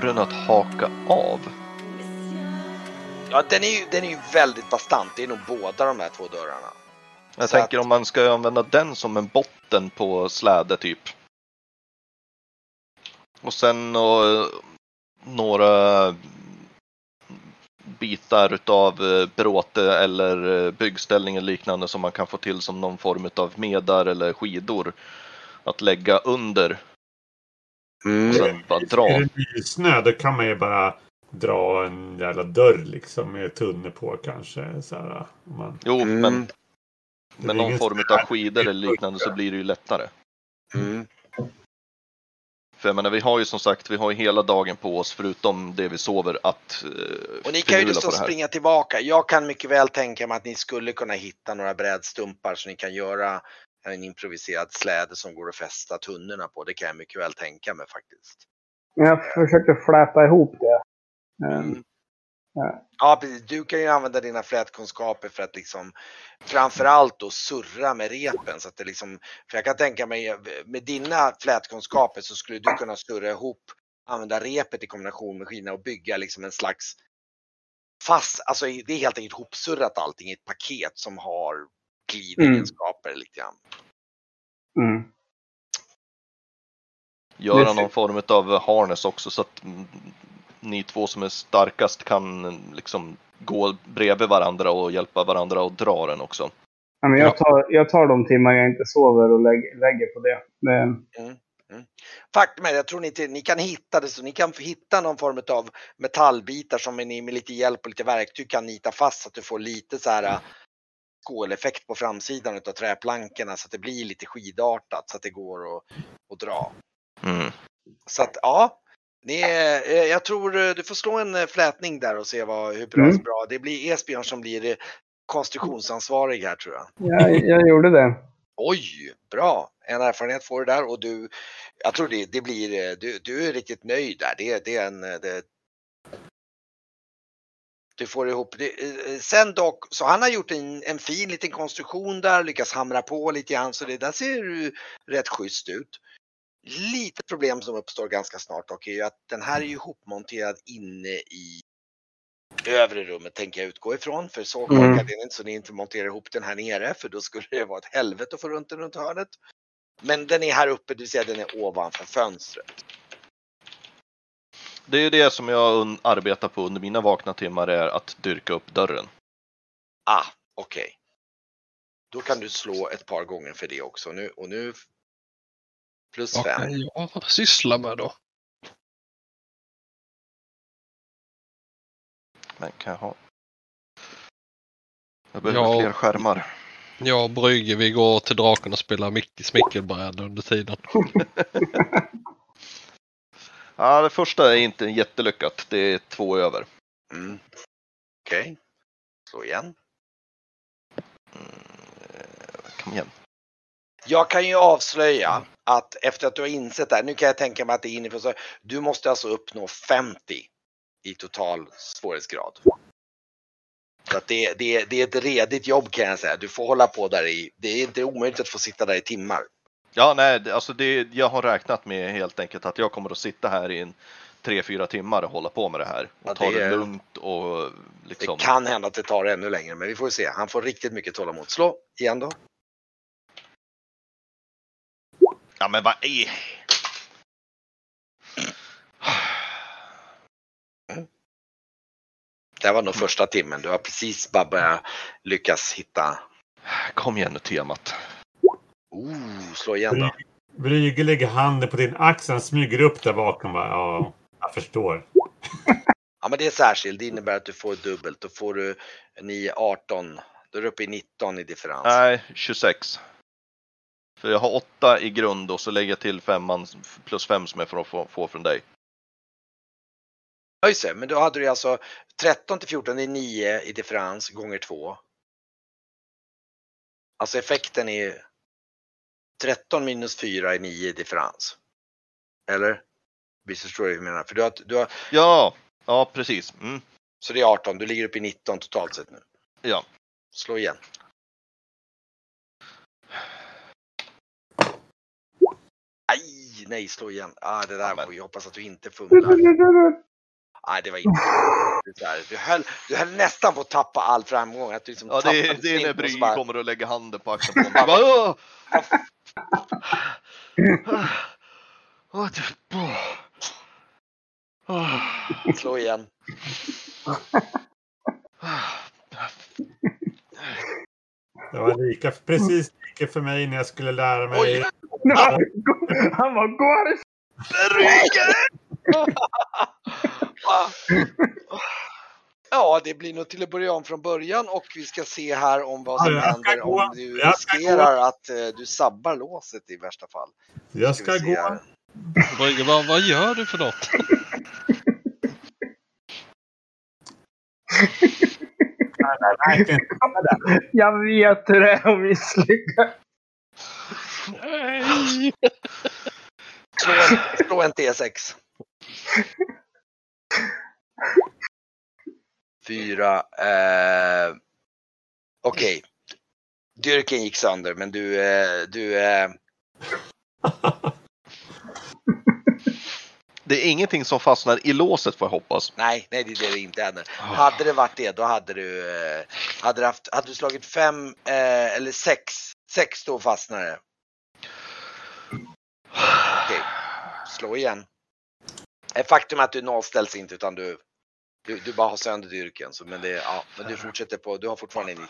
dörren att haka av? Ja, den är ju, den är ju väldigt bastant. Det är nog båda de här två dörrarna. Jag Så tänker att- om man ska använda den som en botten på släde typ. Och sen och, några bitar utav eh, bråte eller eh, byggställning eller liknande som man kan få till som någon form av medar eller skidor. Att lägga under och sen bara Är dra. det nysnö då kan man ju bara dra en jävla dörr liksom med tunnel på kanske. Så här, man... Jo, Mm. men är med någon form av skidor eller liknande så blir det ju lättare. Mm. För jag menar, vi har ju som sagt, vi har ju hela dagen på oss förutom det vi sover att eh, Och ni kan ju liksom springa tillbaka. Jag kan mycket väl tänka mig att ni skulle kunna hitta några brädstumpar så ni kan göra en improviserad släde som går att fästa tunnorna på. Det kan jag mycket väl tänka mig faktiskt. Jag försökte fläta ihop det. Eh, Mm. Ja. Ja, precis. Du kan ju använda dina flätkunskaper för att liksom framförallt då surra med repen så att det liksom, för jag kan tänka mig med dina flätkunskaper så skulle du kunna surra ihop, använda repet i kombination med skinan och bygga liksom en slags fast, alltså det är helt enkelt hopsurrat allting i ett paket som har glidegenskaper lite grann. Mm. göra någon form av harness också så att mm, ni två som är starkast kan mm, liksom gå bredvid varandra och hjälpa varandra att dra den också. Ja, men jag, tar, jag tar de timmar jag inte sover och lägg, lägger på det. Men, Faktum är, jag tror ni, inte, ni kan hitta det så ni kan hitta någon form av metallbitar som ni med lite hjälp och lite verktyg kan nita fast så att du får lite så här skåleffekt på framsidan utav träplankorna så att det blir lite skidartat så att det går att, att dra. Mm. Så att ja, ni, är- eh, jag tror eh, du får slå en eh, flätning där och se vad, hur bra, Mm. bra. Det blir Esbjörn som blir konstruktionsansvarig här tror jag. jag, jag gjorde det. Oj, bra! En erfarenhet får du där och du, jag tror det, det blir, du, du är riktigt nöjd där. Det, det är en, det, du får ihop det. eh, Sen dock, så han har gjort en, en fin liten konstruktion där, lyckas hamra på lite grann så det där ser ju rätt schysst ut. Lite problem som uppstår ganska snart dock är ju att den här är ju ihopmonterad inne i övre rummet tänker jag utgå ifrån. För så Mm. korkad är den inte så ni inte monterar ihop den här nere för då skulle det vara ett helvete att få runt den runt hörnet. Men den är här uppe, det vill säga den är ovanför fönstret. Det är ju det som jag un- arbetar på under mina vakna timmar är att dyrka upp dörren. Ah, okej. Då kan du slå ett par gånger för det också. Nu, och nu plus Vad fem. kan jag syssla med då? Men kan jag ha? Jag behöver Ja. fler skärmar. Jag och Brygge vi går till draken och spelar Mickey smickelbräda under tiden. Ja, det första är inte jättelyckat. Det är två över. Mm. Okej. Slå igen. Kom igen. Jag kan ju avslöja att efter att du har insett det här, nu kan jag tänka mig att det är inifrån så du måste alltså uppnå 50 i total svårighetsgrad. Så att det, det, det är ett redigt jobb kan jag säga. Du får hålla på där i, det är inte omöjligt att få sitta där i timmar. Ja, nej, alltså det, jag har räknat med helt enkelt att jag kommer att sitta här i en tre, fyra timmar och hålla på med det här. Och Ja, ta det det lugnt och liksom. Det kan hända att det tar ännu längre, men vi får se. Han får riktigt mycket tålamod. Slå igen då. Ja, men vad är... Det här var nog första timmen. Du har precis bara börjat lyckas hitta. Kom igen nu temat. Oh, slå igen då. Brygge lägger handen på din axel, han smyger upp där bakom. Va? Ja, jag förstår. Ja, men det är särskilt. Det innebär att du får dubbelt. Då får du 9, 18. Då är du uppe i 19 i differens. Nej, 26. För jag har åtta i grund och så lägger jag till femman plus fem som jag får få, få från dig. Ja, det. Men då hade du alltså 13 till 14 är 9 i differens gånger 2. Alltså effekten är 13 minus 4 är 9 i differens. Eller? Visst förstår du vad jag menar? För du har, du har, Ja, ja precis. Mm. så det är 18. Du ligger uppe i 19 totalt sett nu. Ja. Slå igen. Aj, nej, slå igen. Ah, det där var, jag hoppas att du inte fumlar. Nej, det var inte du, höll, du höll nästan på att tappa all framgång. Att du liksom Ja, det, det är när Brygge bara- kommer och lägger handen på axeln på. Slå igen. Det var lika, precis lika för mig när jag skulle lära mig. Oj. Han var gå härifrån! Ja, det blir nog till att börja om från början och vi ska se här om vad som Ja, händer gå. om du riskerar att eh, du sabbar låset i värsta fall. Jag Ska ska gå. Brygge, vad, vad gör du för något? Jag vet hur det är att misslyckas. Nej! Slå en, slå en T6. Fyra. Eh, Okej. Dyrken gick sönder men du, eh, du eh, Det är ingenting som fastnar i låset får jag hoppas. nej, nej det är det inte händer. Hade det varit det då hade du, eh, hade du, haft, hade du slagit fem eh, eller sex, sex då fastnar det. Okej, slå igen. Eh, Faktum är att du nollställs inte utan du, du, du bara har sönder dyrken. Så, men, det, ja, men du fortsätter på, du har fortfarande 19.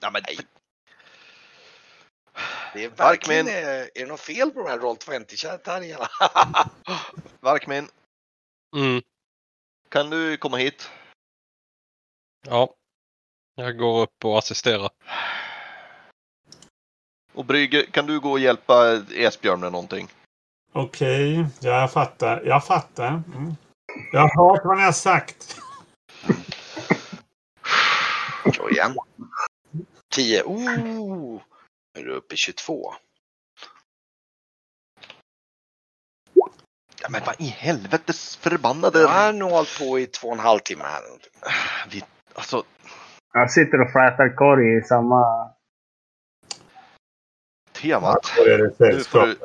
Ja, men, Nej. Det är verkligen, eh, är det något fel på de här Roll20-tärningarna? Varkmin, Mm, kan du komma hit? ja. Jag går upp och assisterar. Och Brygge, kan du gå och hjälpa Esbjörn med någonting? Okej, ja, jag fattar. Jag fattar. Mm. Jag har hört vad ni har sagt. Slå igen. 10. Oh! Nu är du uppe i 22. Ja, men vad i helvetes förbannade... Jag har nog hållit på i två och en halv timme här. Vi, alltså, Jag sitter och flätar korg i samma... temat. Då är det Nu får du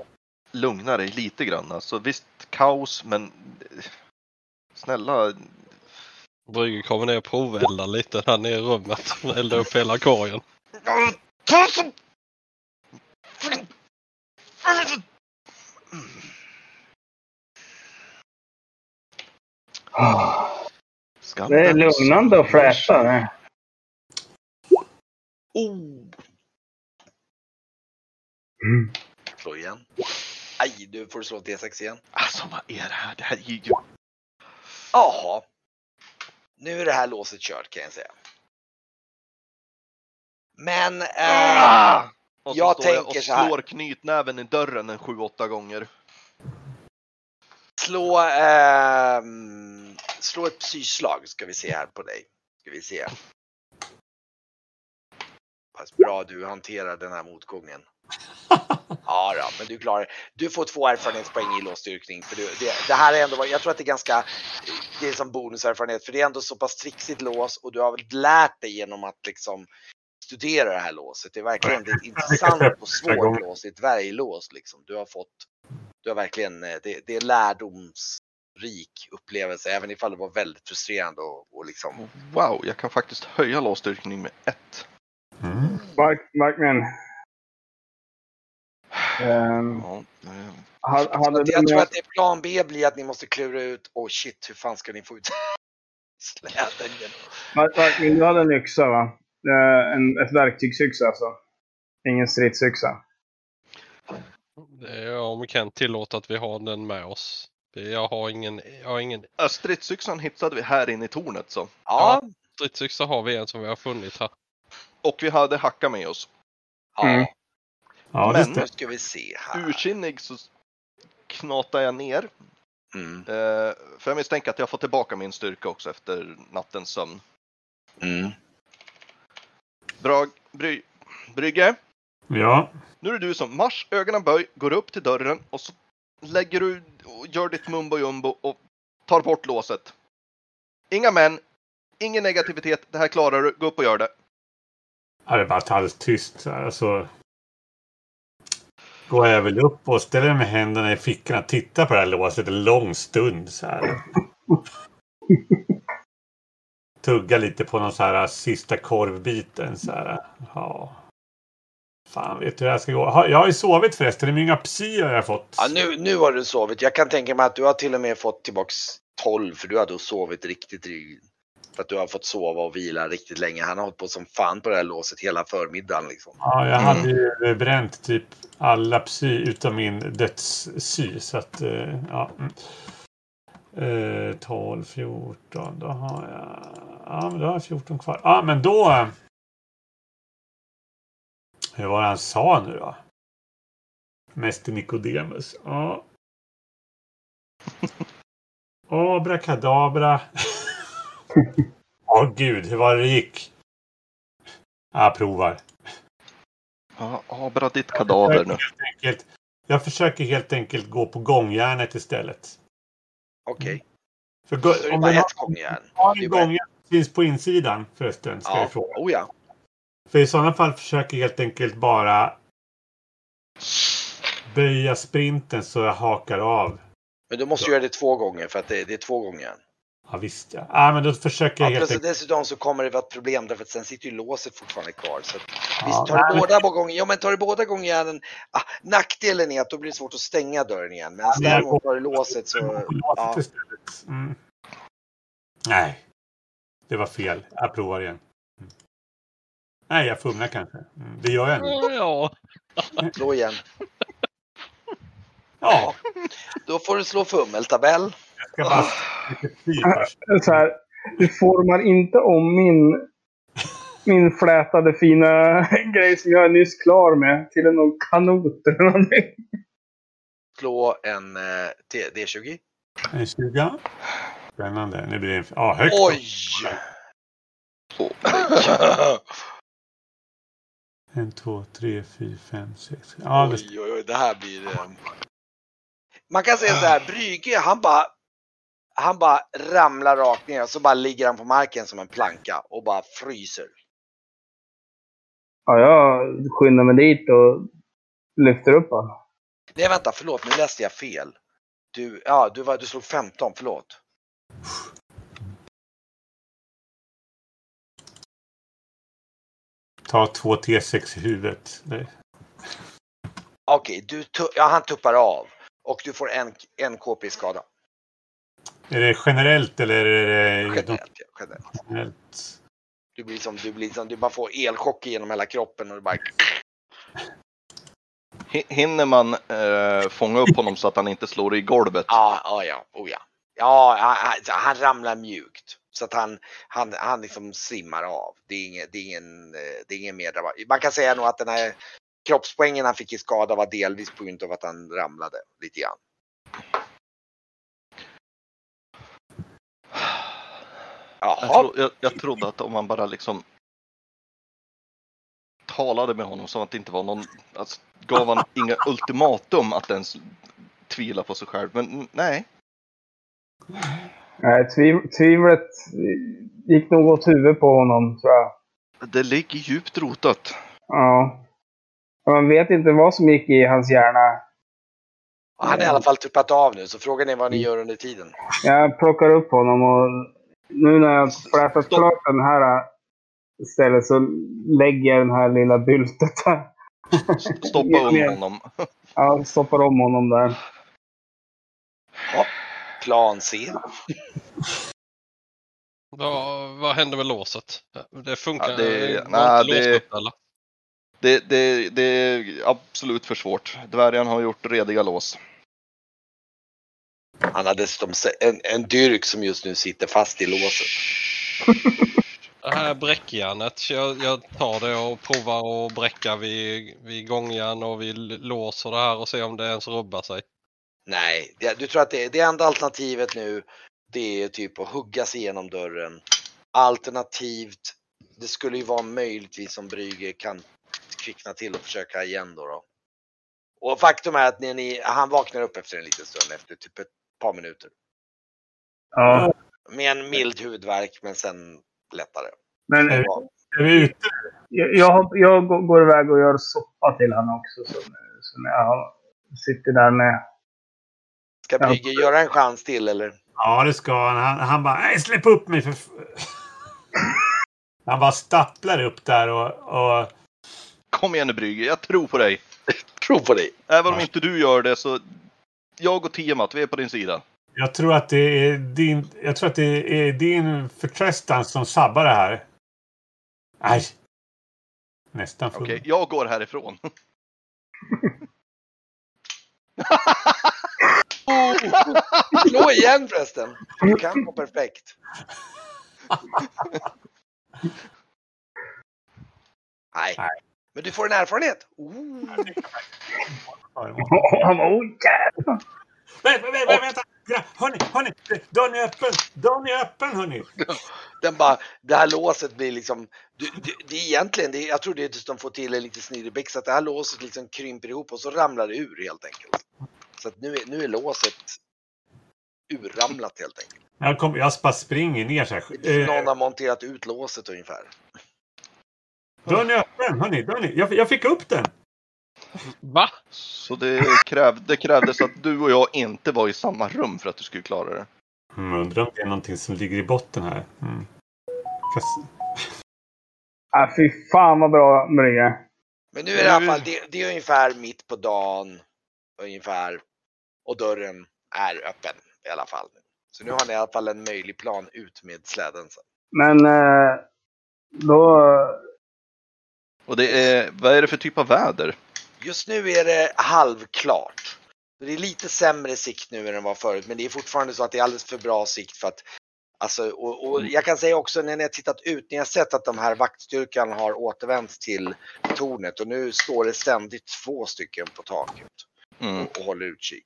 lugna dig lite grann. Alltså, visst, kaos, men eh, snälla. Brygge kommer ner och proveldar lite här nere i rummet. Eldar upp hela korgen. Skam Det är lugnande fläta. det. Oh! Mm. Slå igen. Aj, du får slå T6 igen. Alltså vad är det här? Det här är ju... Jaha. Nu är det här låset kört kan jag säga. Men eh, Ah! Och så jag står jag tänker och så här. slår knytnäven i dörren en sju, åtta gånger. slå, ehm, slå ett psyslag ska vi se här på dig. Ska vi se. Pass bra du hanterar den här motgången. Ja, då, men du klarar. Du får två erfarenhetspoäng i låsstyrkning. För du, det, det här är ändå, jag tror att det är ganska, det är som bonuserfarenhet. För det är ändå så pass trixigt lås och du har väl lärt dig genom att liksom studera det här låset. Det är verkligen det är ett intressant och svårt lås. Det är ett dvärglås liksom. Du har fått, du har verkligen, eh, det, det är lärdomsrik upplevelse. Även ifall det var väldigt frustrerande och, och liksom. Wow, jag kan faktiskt höja låsstyrkning med ett. Mm. Mark- Markman. Ehm, Ja, ha- hade Jag du tror att det är plan B blir att ni måste klura ut, oh shit, hur fan ska ni få ut släden du hade en yxa va? Eh, En, ett verktygsyxa alltså. Ingen stridsyxa. Det är om Kent tillåter att vi har den med oss. Jag har ingen, jag har ingen ja, Stridsyxan hittade vi här inne i tornet så. Ja, stridsyxa har vi en som vi har funnit här. Och vi hade hacka med oss. ja. Mm. Ja, Men-. Nu ska vi se här. Ursinnig så knatar jag ner. Mm. Eh, för jag misstänker att jag får tillbaka min styrka också efter nattens sömn. Mm. Bra, bry, Brygge. Ja. Nu är det du som mars, ögonen böj, går upp till dörren och så lägger du och gör ditt mumbo jumbo och tar bort låset. Inga män, ingen negativitet, det här klarar du, gå upp och gör det. Ja, det är bara alldeles tyst. så här, Alltså, går jag väl upp och ställer mig med händerna i fickorna och tittar på det här låset en lång stund så här. Tugga lite på någon så här sista korvbiten så här. Ja. Fan, vet du hur det här ska gå? Jag har ju sovit förresten. Hur många psy har jag fått? Ja, nu, nu har du sovit. Jag kan tänka mig att du har till och med fått tillbaks 12 för du hade sovit riktigt. riktigt. För att du har fått sova och vila riktigt länge. Han har hållit på som fan på det här låset hela förmiddagen liksom. Ja, jag hade ju bränt typ alla psy utom min dödspsy. Så att, eh, ja. mm. Eh, 12, 14, då har jag... Ja, men då har jag 14 kvar. Ja, men då... eh, Hur var det han sa nu då? Mäster Nikodemus. Ja. Abrakadabra. Åh gud, hur var det det gick? Jag provar. Ja, abra ditt kadaver nu. Enkelt, jag försöker helt enkelt gå på gångjärnet istället. Okej. För gå, Så det om har, ett gångjärn. det är en gångjärn finns på insidan förresten, ska Ja, jag fråga. oh ja. För i sådana fall försöker jag helt enkelt bara böja sprinten så jag hakar av. Men du måste göra det två gånger för att det, det är två gånger. Ja, visst ja. ja men då försöker jag Ja, helt plus enkelt. dessutom så kommer det vara ett problem därför att sen sitter ju låset fortfarande kvar. Så att, Ja, visst, tar nej, du båda på gången, ja men tar du båda gångjärnen, ah, nackdelen är att då blir det svårt att stänga dörren igen. Men men- däremot tar du låset så, Låset ja. Mm. Nej, det var fel. Jag provar igen. Mm. Nej, jag fumlar kanske. Mm, det gör jag nu. Ja, slå igen. Ja, Då får du slå fummeltabell. Ska bara först. Så här, du formar inte om min, min flätade fina grej som jag är nyss klar med till en någon kanot eller någonting. Slå en eh, T- D20. En 20. Spännande. Nu blir det en... Ja, högt. Oj! En, två, tre, fyra, fem, sex. Det... Oj, oj, oj, det här blir... eh, Man kan säga så här, Brygge, han bara, han bara ramlar rakt ner och så bara ligger han på marken som en planka och bara fryser. Ja, jag skyndar mig dit och lyfter upp honom. Nej, vänta, förlåt, nu läste jag fel. Du, ja, du, var, du slog 15, förlåt. Ta två T6 i huvudet. Det... Okej, du, ja, han tuppar av och du får en, en KP skada. Är det generellt eller är det Generellt, ja, generellt. generellt? Du blir som, du blir som, du bara får elchock genom hela kroppen och du bara... Hi- Hinner man eh, fånga upp honom så att han inte slår i golvet? Ja, ja, ja, oh ja. Ja, han, han- ramlar mjukt. Så att han, han, han liksom svimmar av. Det är ingen, det är ingen, eh, det är ingen mer dramatiskt. Man kan säga nog att den här kroppspoängen han fick i skada var delvis på grund av att han ramlade lite grann. Jag, tro, jag, jag trodde att om man bara liksom talade med honom som att det inte var någon, alltså, gav han inga ultimatum att ens tvivla på sig själv. Men nej, Nej, tviv, tvivlet gick nog åt huvudet på honom, tror jag. det ligger djupt rotat. Ja. Man vet inte vad som gick i hans hjärna. han är i alla fall tuppat av nu så frågan är vad ni gör under tiden. Jag plockar upp honom och nu när jag flätat klart den här stället så lägger jag den här lilla byltet där. Stoppa om honom. Jag stoppar om honom där. Plan C. vad, vad händer med låset? Det funkar Ja, det- nej, inte låst det- upp? Det, det, det är absolut för svårt. Dvärgen har gjort rediga lås. Han se- en, en dyrk som just nu sitter fast i låset. Det här bräckjärnet, jag, jag tar det och provar att bräcka vid, vid gångjärn och vid lås och det här och se om det ens rubbar sig. Nej, det, du tror att det, det enda alternativet nu det är typ att hugga sig igenom dörren. Alternativt, det skulle ju vara möjligtvis om Brygge kan kvickna till och försöka igen då. då. Och faktum är att när ni, han vaknar upp efter en liten stund, efter typ ett par minuter. Ja. Med en mild huvudvärk men sen lättare. Men Är Ja. Är vi ute? jag, jag, går iväg och gör soppa till honom också. Som, Så när jag sitter där med... Ska Ja. Brygge göra en chans till eller? Ja, det ska han. Han, han bara, nej släpp upp mig för... f-" Han bara stapplar upp där och... och Kom igen nu Brygge, jag tror på dig. Tro på dig. Även om Ja. inte du gör det så jag och Tiamat, vi är på din sida. jag tror att det är din... Jag tror att det är din förtröstan som sabbar det här. Nej. Nästan full. Okej, jag går härifrån. Slå igen förresten. Du kan gå perfekt. Nej. Nej. Men du får en erfarenhet. Oh. Han bara, oh jävlar! Vänta, vänta, vänta! Hörni, hörni! Dörren är öppen! Dörren är öppen, hörni! Den bara, det här låset blir liksom, du, det, det är egentligen, det, är- jag tror det är att de får till en lite snirrig så att det här låset liksom krymper ihop och så ramlar det ur helt enkelt. Så att nu är, nu är låset urramlat helt enkelt. Jag, kom, jag bara springer ner så här. Någon Eh, har monterat ut låset ungefär. Dörren är öppen, hörni! Dörren är, jag, jag fick upp den! Va? Så det, kräv, det krävdes att du och jag inte var i samma rum för att du skulle klara det. Mm, undrar om det är någonting som ligger i botten här. Mm. Fast- Ah, fy fan vad bra Brygge. Men nu är det i alla fall, det, det är ungefär mitt på dagen ungefär. Och dörren är öppen i alla fall. Så nu har ni i alla fall en möjlig plan ut med släden sen. Men eh, då... Och det är, vad är det för typ av väder? Just nu är det halvklart. Det är lite sämre sikt nu än det var förut, men det är fortfarande så att det är alldeles för bra sikt för att Alltså, och, och jag kan säga också när ni har tittat ut, ni har sett att de här vaktstyrkan har återvänt till tornet och nu står det ständigt två stycken på taket Mm. och, och håller utkik.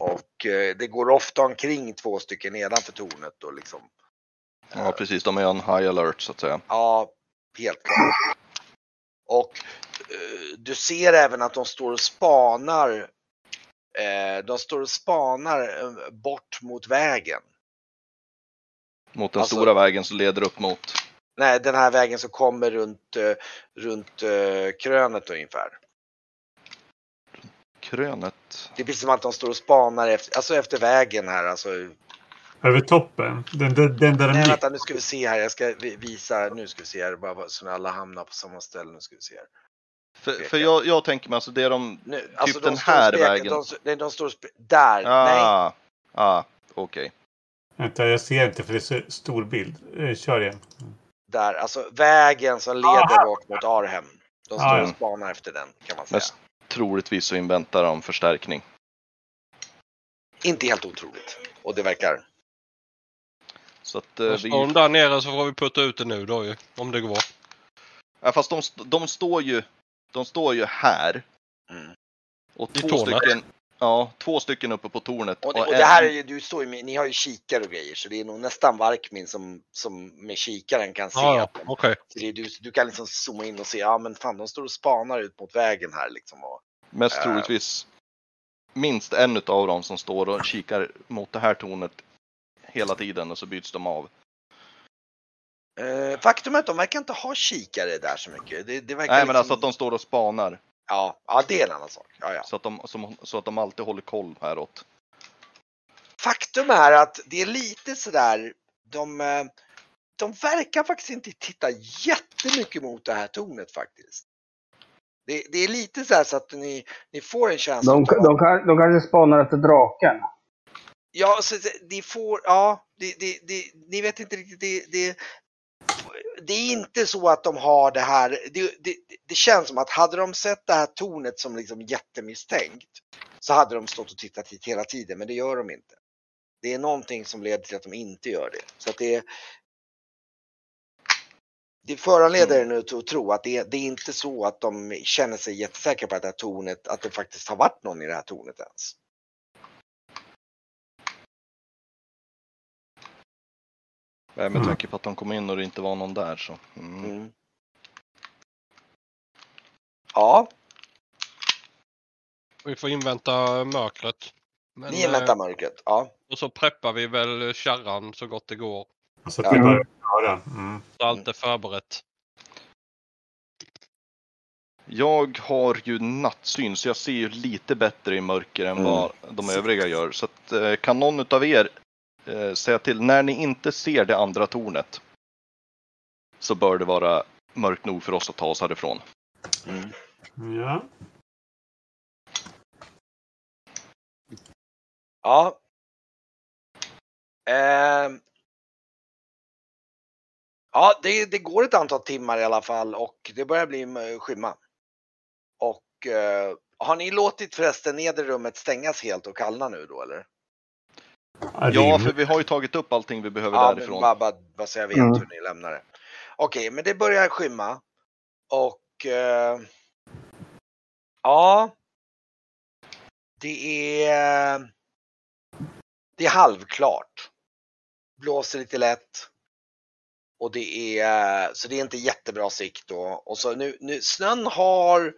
Och eh, det går ofta omkring två stycken nedanför tornet och liksom. Ja precis, de är on high alert så att säga. Ja, helt klart. Och eh, du ser även att de står och spanar. Eh, de står och spanar eh, bort mot vägen. Mot den Alltså- stora vägen som leder upp mot. Nej, den här vägen som kommer runt, eh, runt eh, krönet ungefär. Krönet. Det är precis som att de står och spanar efter, alltså efter vägen här. Alltså, Över toppen? Den, den, den där de nej, vänta, nu ska vi se här. Jag ska vi- visa. Nu ska vi se här. Bara så när alla hamnar på samma ställe. Nu ska vi se här. För, för jag, jag tänker mig alltså det är de... Nu, Typ de den står och här vägen. De, nej, de står där. Nej, Ah, ah okej. Vänta, jag ser inte för det är så stor bild. Eh, kör igen. där. Alltså vägen som leder bort mot Arhem. De står Ah, och spanar efter den kan man säga. Mest troligtvis så inväntar de förstärkning. Inte helt otroligt. Och det verkar. Så att eh, står de där nere så får vi putta ut det nu då ju. Om det går. Ja, fast de, de står ju... De står ju här. Mm. Och I två tornet. stycken... Ja, två stycken uppe på tornet. Och, det, och det här är ju, du står ju med, ni har ju kikare och grejer så det är nog nästan Varkmin som, som med kikaren kan se. Att ja. Okej. Så det är, du, du kan liksom zooma in och se, ja men fan de står och spanar ut mot vägen här liksom. Och, Mest Eh. troligtvis minst en av dem som står och kikar mot det här tornet hela tiden och så byts de av. eh, faktum är att de verkar inte ha kikare där så mycket. Det, det verkar Nej men liksom, alltså att de står och spanar. ja, ja, det är en annan sak. Ja, ja. Så, att de, som, så att de alltid håller koll häråt. Faktum är att det är lite sådär, de, eh, de verkar faktiskt inte titta jättemycket mot det här tornet faktiskt. Det, det är lite så här så att ni, ni får en känsla De, de, kan- de kanske spanar efter draken. Ja, så det- de får, ja, det, det, det, ni vet inte riktigt, det, det, det är inte så att de har det här, det, det, det känns som att hade de sett det här tornet som liksom jättemisstänkt så hade de stått och tittat hit hela tiden, men det gör de inte. Det är någonting som leder till att de inte gör det. Så att det, det föranleder en att att tro att det, det är inte så att de känner sig jättesäkra på att det här tornet, att det faktiskt har varit någon i det här tornet ens. Med Mm. tanke på att de kom in och det inte var någon där så. Mm. Mm. Ja, Vi får invänta mörkret. Men, ni inväntar eh, mörkret. Ja. Och så preppar vi väl kärran så gott det går. Så att vi börjar köra. Mm. Så allt är förberett. Jag har ju nattsyn så jag ser ju lite bättre i mörker än Mm. vad de övriga gör. Så att, eh, kan någon utav er eh, säga till när ni inte ser det andra tornet så bör det vara mörkt nog för oss att ta oss härifrån. Mm. Ja. Ja. Ehm. Ja, det, det går ett antal timmar i alla fall och det börjar bli eh, skymma. Och eh, har ni låtit förresten nedre rummet stängas helt och kallna nu då eller? Ja, Ja, för vi har ju tagit upp allting vi behöver Ja, därifrån. bara, bara, bara så jag vet Mm. hur ni lämnar det. Okej, men det börjar skymma. Och eh, ja. Det är det är halvklart. Blåser lite lätt. Och det är så det är inte jättebra sikt då. Och så nu, nu snön har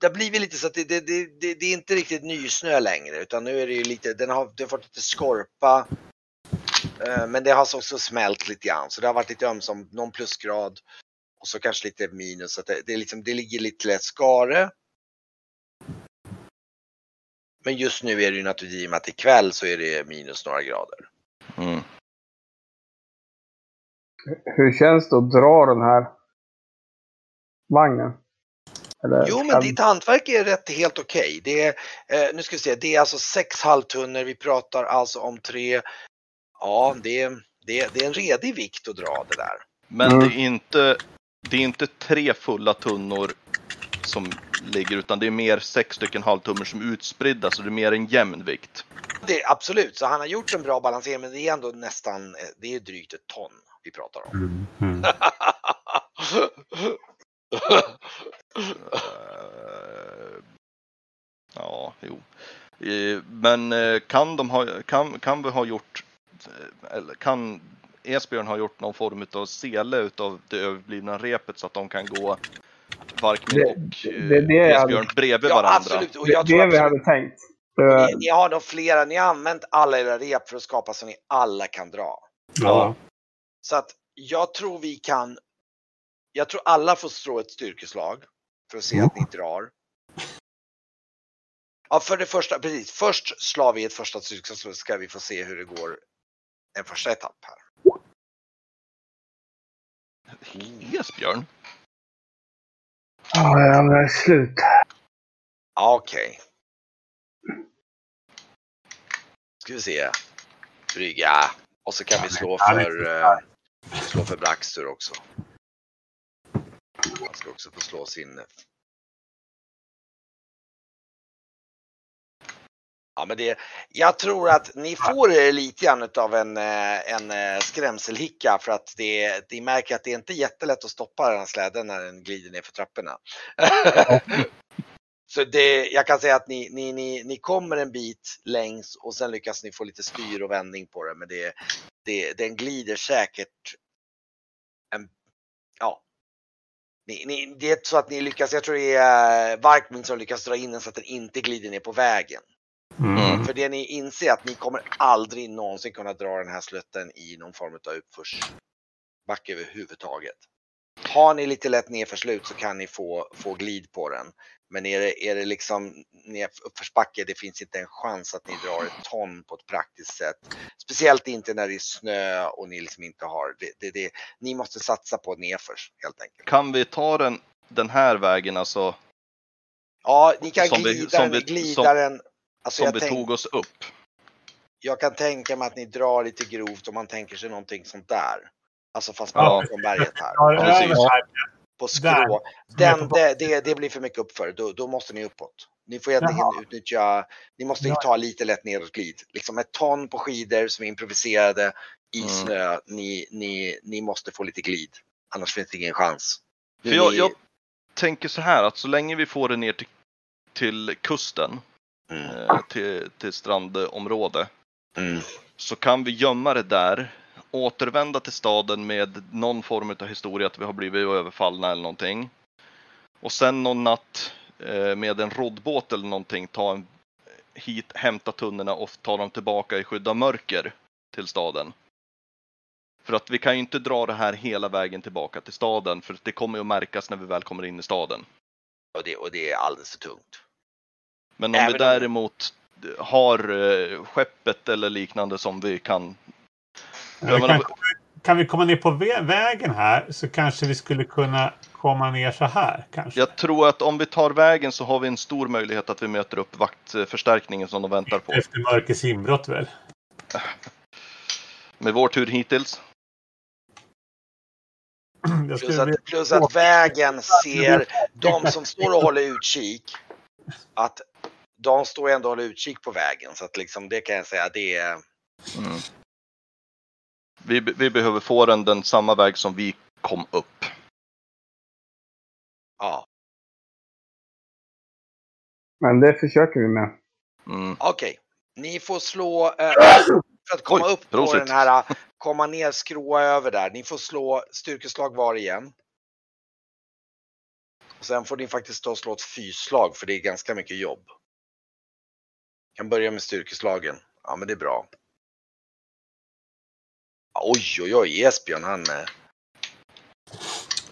det har blivit lite så att det, det, det, det, det är inte riktigt nysnö längre utan nu är det ju lite, den har, den har fått lite skorpa. Eh, Men det har så också smält lite grann så det har varit lite ömsom, någon plusgrad och så kanske lite minus. Så att det, det, är liksom, det ligger lite lätt skare. Men just nu är det ju naturligtvis i och med att ikväll så är det minus några grader. Mm. Hur känns det att dra den här vagnen? Eller, Jo men ditt hantverk är rätt helt okej. Det är, eh, nu ska vi se, det är alltså sex halvtunnor, vi pratar alltså om tre, ja det är, det är, det är en redig vikt att dra det där. Men Mm. det, är inte, det är inte tre fulla tunnor som ligger utan det är mer sex stycken halvtummor som utspridda så det är mer en jämn vikt. Det, absolut, så han har gjort en bra balansering men det är ändå nästan, eh, det är drygt ett ton vi pratar om. Mm. Mm. Eh, ja, jo. Eh, Men eh, kan, de ha, kan, kan vi ha gjort, eller kan Esbjörn ha gjort någon form av sele utav det överblivna repet så att de kan gå Varkmin Det- och det- det är- Esbjörn bredvid ja varandra? absolut, och det, jag det tror vi absolut, hade tänkt. Ni, ni har nog flera, ni har använt alla era rep för att skapa så ni alla kan dra. Ja. Så att jag tror vi kan, jag tror alla får slå ett styrkeslag för att se Mm. att ni drar. Ja, för det första, precis. Först slår vi ett första styrkeslag så ska vi få se hur det går en första etapp här. Esbjörn? Ja, jag är slut. Okej. Ska vi se. Brygga. Och så kan vi slå det är för, eh, slå för Braxtur också. Han ska också få slå sin. Ja, men det, jag tror att ni får eh, lite grann av en, eh, en eh, skrämselhicka för att det, ni märker att det är inte jättelätt att stoppa den här släden när den glider ner för trapporna. Så det, jag kan säga att ni, ni, ni, ni kommer en bit längs och sen lyckas ni få lite styr och vändning på det. Men det, det, den glider säkert en, ja. Ni, ni, det är så att ni lyckas, jag tror det är Varkmin som lyckas dra in den så att den inte glider ner på vägen. Mm. För det ni inser att ni kommer aldrig någonsin kunna dra den här slutten i någon form av uppförsbacke överhuvudtaget. Har ni lite lätt nedförslut så kan ni få, få glid på den. Men är det, är det liksom uppförsbacke, det finns inte en chans att ni drar ett ton på ett praktiskt sätt. Speciellt inte när det är snö och ni liksom inte har, det, det, det, ni måste satsa på nedförs helt enkelt. Kan vi ta den, den här vägen alltså Ja, ni kan Som vi- glida som den, vi- glida den. Alltså som jag vi tänk- tog oss upp? jag kan tänka mig att ni drar lite grovt om man tänker sig någonting sånt där. Alltså fast Ja. bakom berget här. Ja, Ja. På skrå. Den, det, det, det blir för mycket uppför. Då, då måste ni uppåt. Ni får Jaha. enkelt utnyttja, ni måste Ja. ta lite lätt nedåtglid. Liksom ett ton på skidor som är improviserade i Mm. snö. Ni, ni, ni måste få lite glid. Annars finns det ingen chans. För jag, Ni- jag tänker så här att så länge vi får det ner till, till kusten, Mm, eh, till, till strandområde, mm, så kan vi gömma det där, återvända till staden med någon form av historia att vi har blivit överfallna eller någonting. Och sen någon natt eh, med en roddbåt eller någonting ta en, hit, hämta tunnorna och ta dem tillbaka i skydd av mörker till staden. För att vi kan ju inte dra det här hela vägen tillbaka till staden för det kommer ju att märkas när vi väl kommer in i staden. Och det, och det är alldeles för tungt. Men om Även vi däremot har eh, skeppet eller liknande som vi kan... Ja, vi kan, kan vi komma ner på vä- vägen här så kanske vi skulle kunna komma ner så här kanske. Jag tror att om vi tar vägen så har vi en stor möjlighet att vi möter upp vaktförstärkningen som de väntar på. Efter mörkrets inbrott väl? Med vår tur hittills. Plus att, plus att vägen ser de som står och håller utkik. Att de står ändå och håller utkik på vägen. Så att liksom det kan jag säga det är. Mm. Vi, vi behöver få den den samma väg som vi kom upp. Ja, Men det försöker vi med. Mm. okej. Ni får slå eh, för att komma Oj, upp på prosit. den här. Komma ner, skråa över där. Ni får slå styrkeslag var igen. Och sen får ni faktiskt ta och slå ett fysslag för det är ganska mycket jobb. Kan börja med styrkeslagen. Ja, men det är bra. Oj, oj, oj, Esbjörn han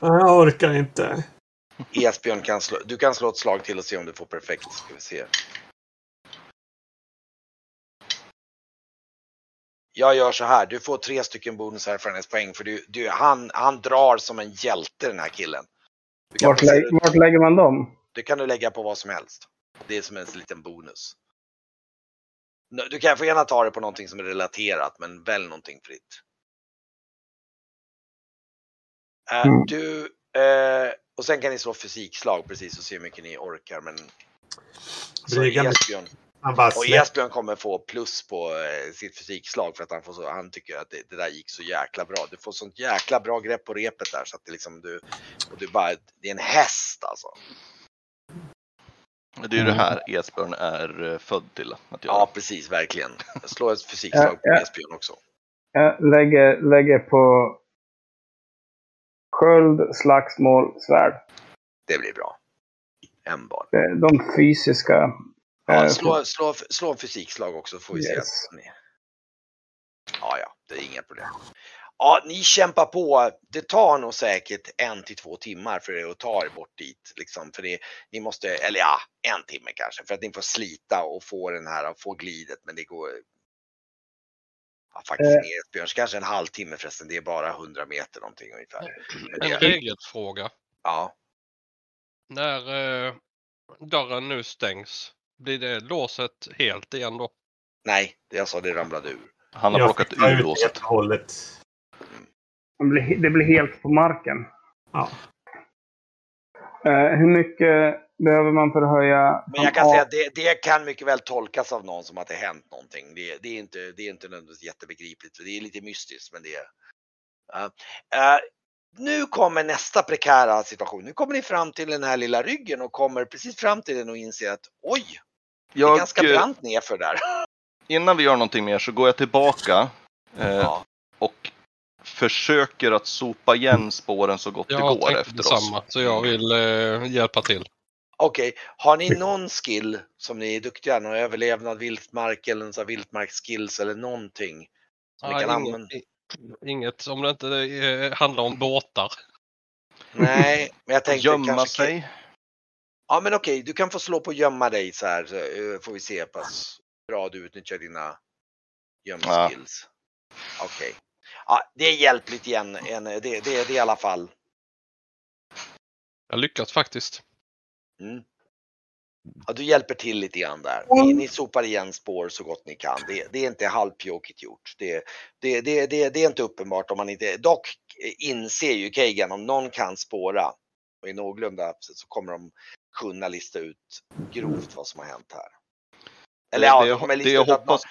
Jag orkar inte. Esbjörn kan slå, du kan slå ett slag till och se om du får perfekt. Ska vi se. Jag gör så här, du får tre stycken bonuserfarenhetspoäng för du, du, han, han drar som en hjälte den här killen. Du kan, Vart, lä- vart lägger man dem? det kan du lägga på vad som helst. Det är som en liten bonus. Du kan få gärna ta det på någonting som är relaterat, men välj någonting fritt. Mm. Du, eh, och sen kan ni slå fysikslag precis och se hur mycket ni orkar. Men så Esbjörn, Han bara och. Esbjörn kommer få plus på eh, sitt fysikslag för att han, får så, han tycker att det, det där gick så jäkla bra. Du får sånt jäkla bra grepp på repet där så att det liksom du, och du bara, det är en häst alltså. Det är ju det här Esbjörn är eh, född till att göra. Ja, precis, verkligen. Slå ett fysikslag på. Esbjörn också. Jag lägger, lägger på sköld, slagsmål, svärd. Det blir bra. En är De fysiska. Ja, eh, slå, slå, slå en fysikslag också får vi Yes. se. Ja, ja, det är inga problem. Ja, ni kämpar på. Det tar nog säkert en till två timmar för er att ta er bort dit. Liksom, för det, ni måste, eller ja, en timme kanske. För att ni får slita och få den här, få glidet. Men det går ja, faktiskt Eh. Esbjörns. Kanske en halvtimme förresten. Det är bara 100 meter någonting ungefär. Men En det, regelfråga. ja, När eh, dörren nu stängs, blir det låset helt igen då? nej, det jag sa det ramlade ur. Han har Jag plockat ur låset. hållet. det blir, det blir helt på marken. Ja. Eh, hur mycket behöver man för att höja? Men jag kan säga att det, det kan mycket väl tolkas av någon som att det hänt någonting. Det, det, är, inte, det är inte nödvändigtvis jättebegripligt. för Det är lite mystiskt men det är... Ja. Eh, nu kommer nästa prekära situation. Nu kommer ni fram till den här lilla ryggen och kommer precis fram till den och inser att oj, det är Jag, ganska brant nerför där. innan vi gör någonting mer så går jag tillbaka eh, Ja. och försöker att sopa igen spåren så gott det Jag går tänkte efter oss. detsamma, så jag vill eh, hjälpa till. Okej, har ni någon skill som ni är duktiga Någon överlevnad, viltmark eller en sån här viltmarksskills eller någonting? Som ni Ja, kan inget, använda? inget, om det inte eh, handlar om båtar. Nej, men jag tänkte Gömma kanske... sig. Ja men okej, du kan få slå på gömma dig så här så eh, får vi se hur pass bra du utnyttjar dina Ja. gömskills. Okej. Ja, det är hjälpligt igen. En, det, det, det är i alla fall. Jag lyckats faktiskt. Mm. Ja, du hjälper till lite grann där. Ni, ni sopar igen spår så gott ni kan. Det, det är inte halvpjåkigt gjort. Det, det, det, det, det är inte uppenbart om man inte... Dock inser ju Kagan om någon kan spåra och i någorlunda så kommer de kunna lista ut grovt vad som har hänt här. Eller ja, det, de lista jag ut att någon, hoppas,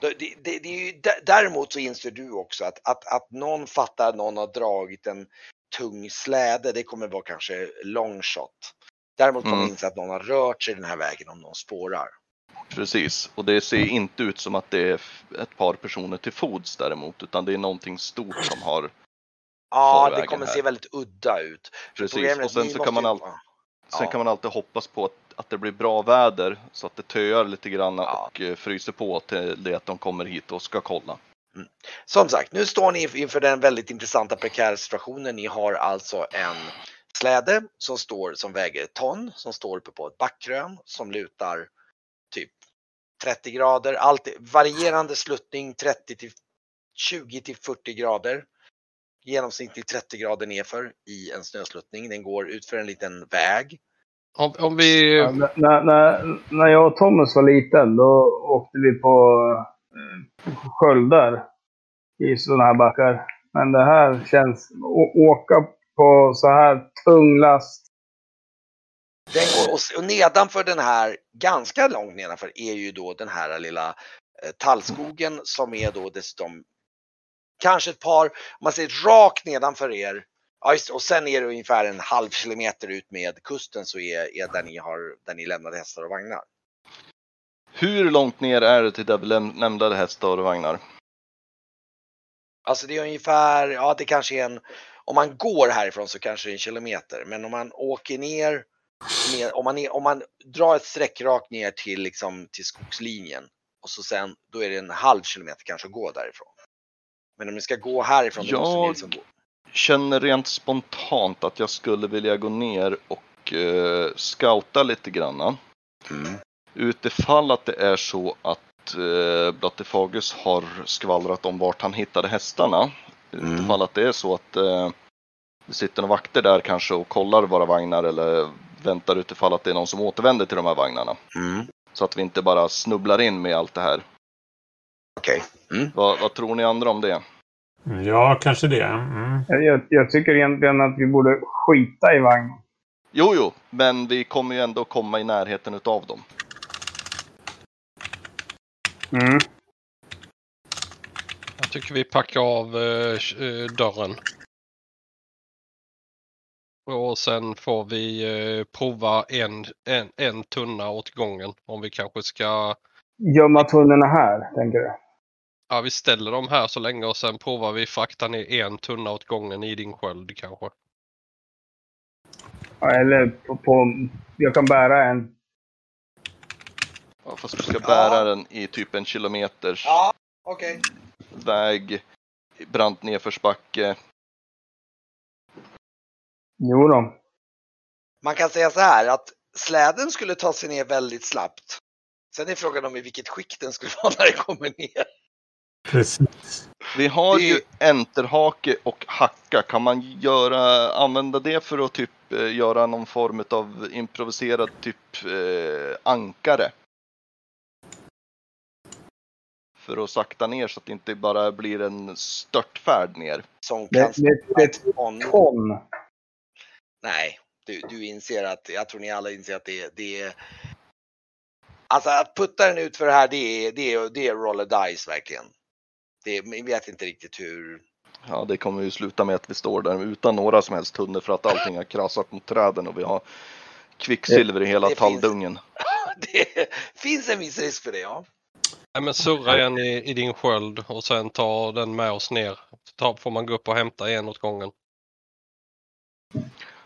det, det, det, det är ju, dä- däremot så inser du också att, att, att någon fattar att någon har dragit en tung släde, det kommer vara kanske long shot. Däremot kommer Mm. du inse att någon har rört sig den här vägen om någon spårar. precis. Och det ser inte ut som att det är ett par personer till fods däremot, utan det är någonting stort som har Ja, det kommer vägen se här. väldigt udda ut. Precis, och sen så kan man, all, sen Ja. kan man alltid hoppas på att, att det blir bra väder så att det töar lite grann Ja. och eh, fryser på till det att de kommer hit och ska kolla. Som sagt, nu står ni inför den väldigt intressanta prekära situationen. Ni har alltså en släde som står som väger ett ton som står uppe på ett backkrön som lutar typ 30 grader. Allt varierande sluttning 30 till 20 till 40 grader. Genomsnittligt 30 grader nerför i en snösluttning. Den går ut för en liten väg. Om, om vi... Ja, när, när, när jag och Thomas var liten, då åkte vi på eh, sköldar i sådana här backar. Men det här känns... Å, åka på så här tung last. Den går, och, och nedanför den här, ganska långt nedanför, är ju då den här lilla eh, tallskogen som är då dessutom kanske ett par, om man säger rakt nedanför er, ja just, och sen är det ungefär en halv kilometer ut med kusten så är, är där, ni har, där ni lämnade hästar och vagnar. Hur långt ner är det till där vi läm- lämnade hästar och vagnar? Alltså det är ungefär, ja det kanske är en, om man går härifrån så kanske det är en kilometer, men om man åker ner, ner om, man är, om man drar ett streck rakt ner till, liksom, till skogslinjen och så sen, då är det en halv kilometer kanske att gå därifrån. Men om ni ska gå härifrån, då måste ni Jag- liksom gå. Känner rent spontant att jag skulle vilja gå ner och eh, scouta lite granna. Mm. Utifall att det är så att eh, Blatte Fagus har skvallrat om vart han hittade hästarna. Mm. Att det är så att eh, det sitter några vakter där kanske och kollar våra vagnar eller väntar utifall att det är någon som återvänder till de här vagnarna. Mm. Så att vi inte bara snubblar in med allt det här. Okej. Vad, vad tror ni andra om det? Ja, kanske det. Mm. Jag, jag, jag tycker egentligen att vi borde skita i vagnen. Jo, jo, men vi kommer ju ändå komma i närheten utav dem. Mm. Jag tycker vi packar av eh, eh, dörren. Och sen får vi eh, prova en, en, en tunna åt gången. Om vi kanske ska... Gömma tunnorna här, tänker du? Ja, vi ställer dem här så länge och sen provar vi frakta ner en tunna åt gången i din sköld kanske. Ja, Eller på, på... Jag kan bära en. Ja, fast du ska bära den i typ en kilometers Ja, okej. Väg, brant nedförsbacke. Jo då. Man kan säga så här att släden skulle ta sig ner väldigt snabbt. Sen är frågan om i vilket skick den skulle vara när den kommer ner. Precis. Vi har Det är ju ju- enterhake och hacka. Kan man göra, använda det för att typ eh, göra någon form av improviserad typ eh, ankare? För att sakta ner så att det inte bara blir en störtfärd ner. Som kan är ett on. ton. Nej, du, du inser att, jag tror ni alla inser att det, det är Alltså att putta den ut för det här, det är, det är, det är roll a dice verkligen. Det, vi vet inte riktigt hur. Ja, det kommer ju sluta med att vi står där utan några som helst tunnor för att allting har krasat mot träden och vi har kvicksilver i hela Det finns- talldungen. Det finns en viss risk för det, ja. Nej, men surra en i, i din sköld och sen ta den med oss ner. Ta, får man gå upp och hämta en åt gången.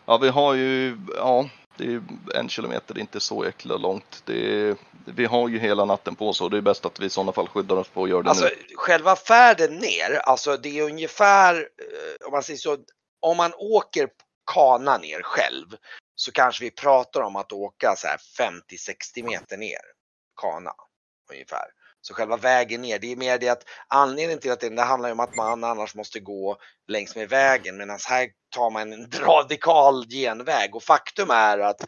Ja, vi har ju, ja, det är en kilometer, det är inte så jäkla långt. Det är, vi har ju hela natten på oss och det är bäst att vi i sådana fall skyddar oss på att göra det Alltså nu. själva färden ner, alltså det är ungefär, eh, om man säger så, om man åker kana ner själv så kanske vi pratar om att åka så här 50-60 meter ner kana ungefär. Så själva vägen ner, det är mer det att anledningen till att det, det handlar om att man annars måste gå längs med vägen medan här tar man en radikal genväg och faktum är att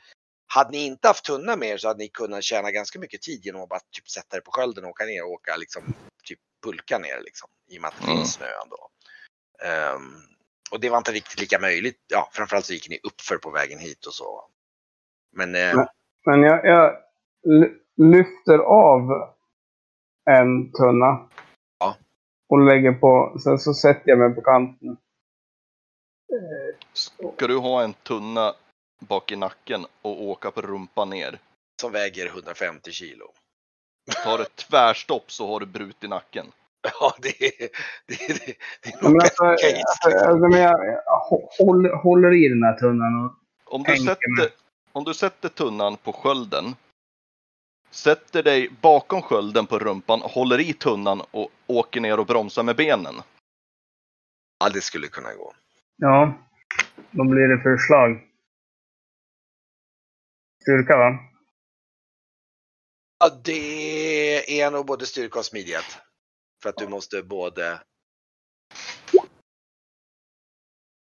hade ni inte haft tunna med er så hade ni kunnat tjäna ganska mycket tid genom att bara typ sätta er på skölden och åka ner och åka liksom typ pulka ner liksom i och med att det Mm. finns snö ändå. Ehm, och det var inte riktigt lika möjligt. Ja, framförallt så gick ni uppför på vägen hit och så. Men eh, Nej. Men jag, jag lyfter av en tunna. Ja. Och lägger på, sen så sätter jag mig på kanten. Ska du ha en tunna bak i nacken och åka på rumpan ner. som väger 150 kilo. Tar ett tvärstopp så har du brut i nacken. Ja, det är, det är, det det är Ja, Men nog alltså, alltså, men jag, håller, håller i den här tunnan. Och, Om du, sätter, om du sätter tunnan på skölden, sätter dig bakom skölden på rumpan, håller i tunnan och åker ner och bromsar med benen. Ja, det skulle kunna gå. ja, då blir det förslag. styrka va? Ja, det är nog både styrka och smidighet. För att du måste både...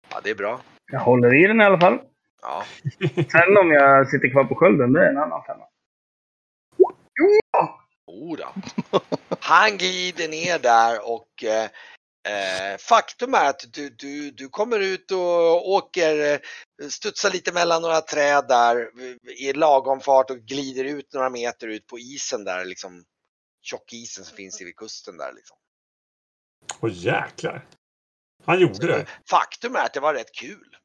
Ja, det är bra. Jag håller i den i alla fall. Ja. Sen om jag sitter kvar på skölden, det är en annan femma. Oh då. Han glider ner där och eh, eh, faktum är att du, du, du kommer ut och åker, eh, studsar lite mellan några träd där i lagom fart och glider ut några meter ut på isen där liksom. Tjockisen som finns vid kusten där liksom. Åh jäklar. Han gjorde det. Faktum är att det var rätt kul.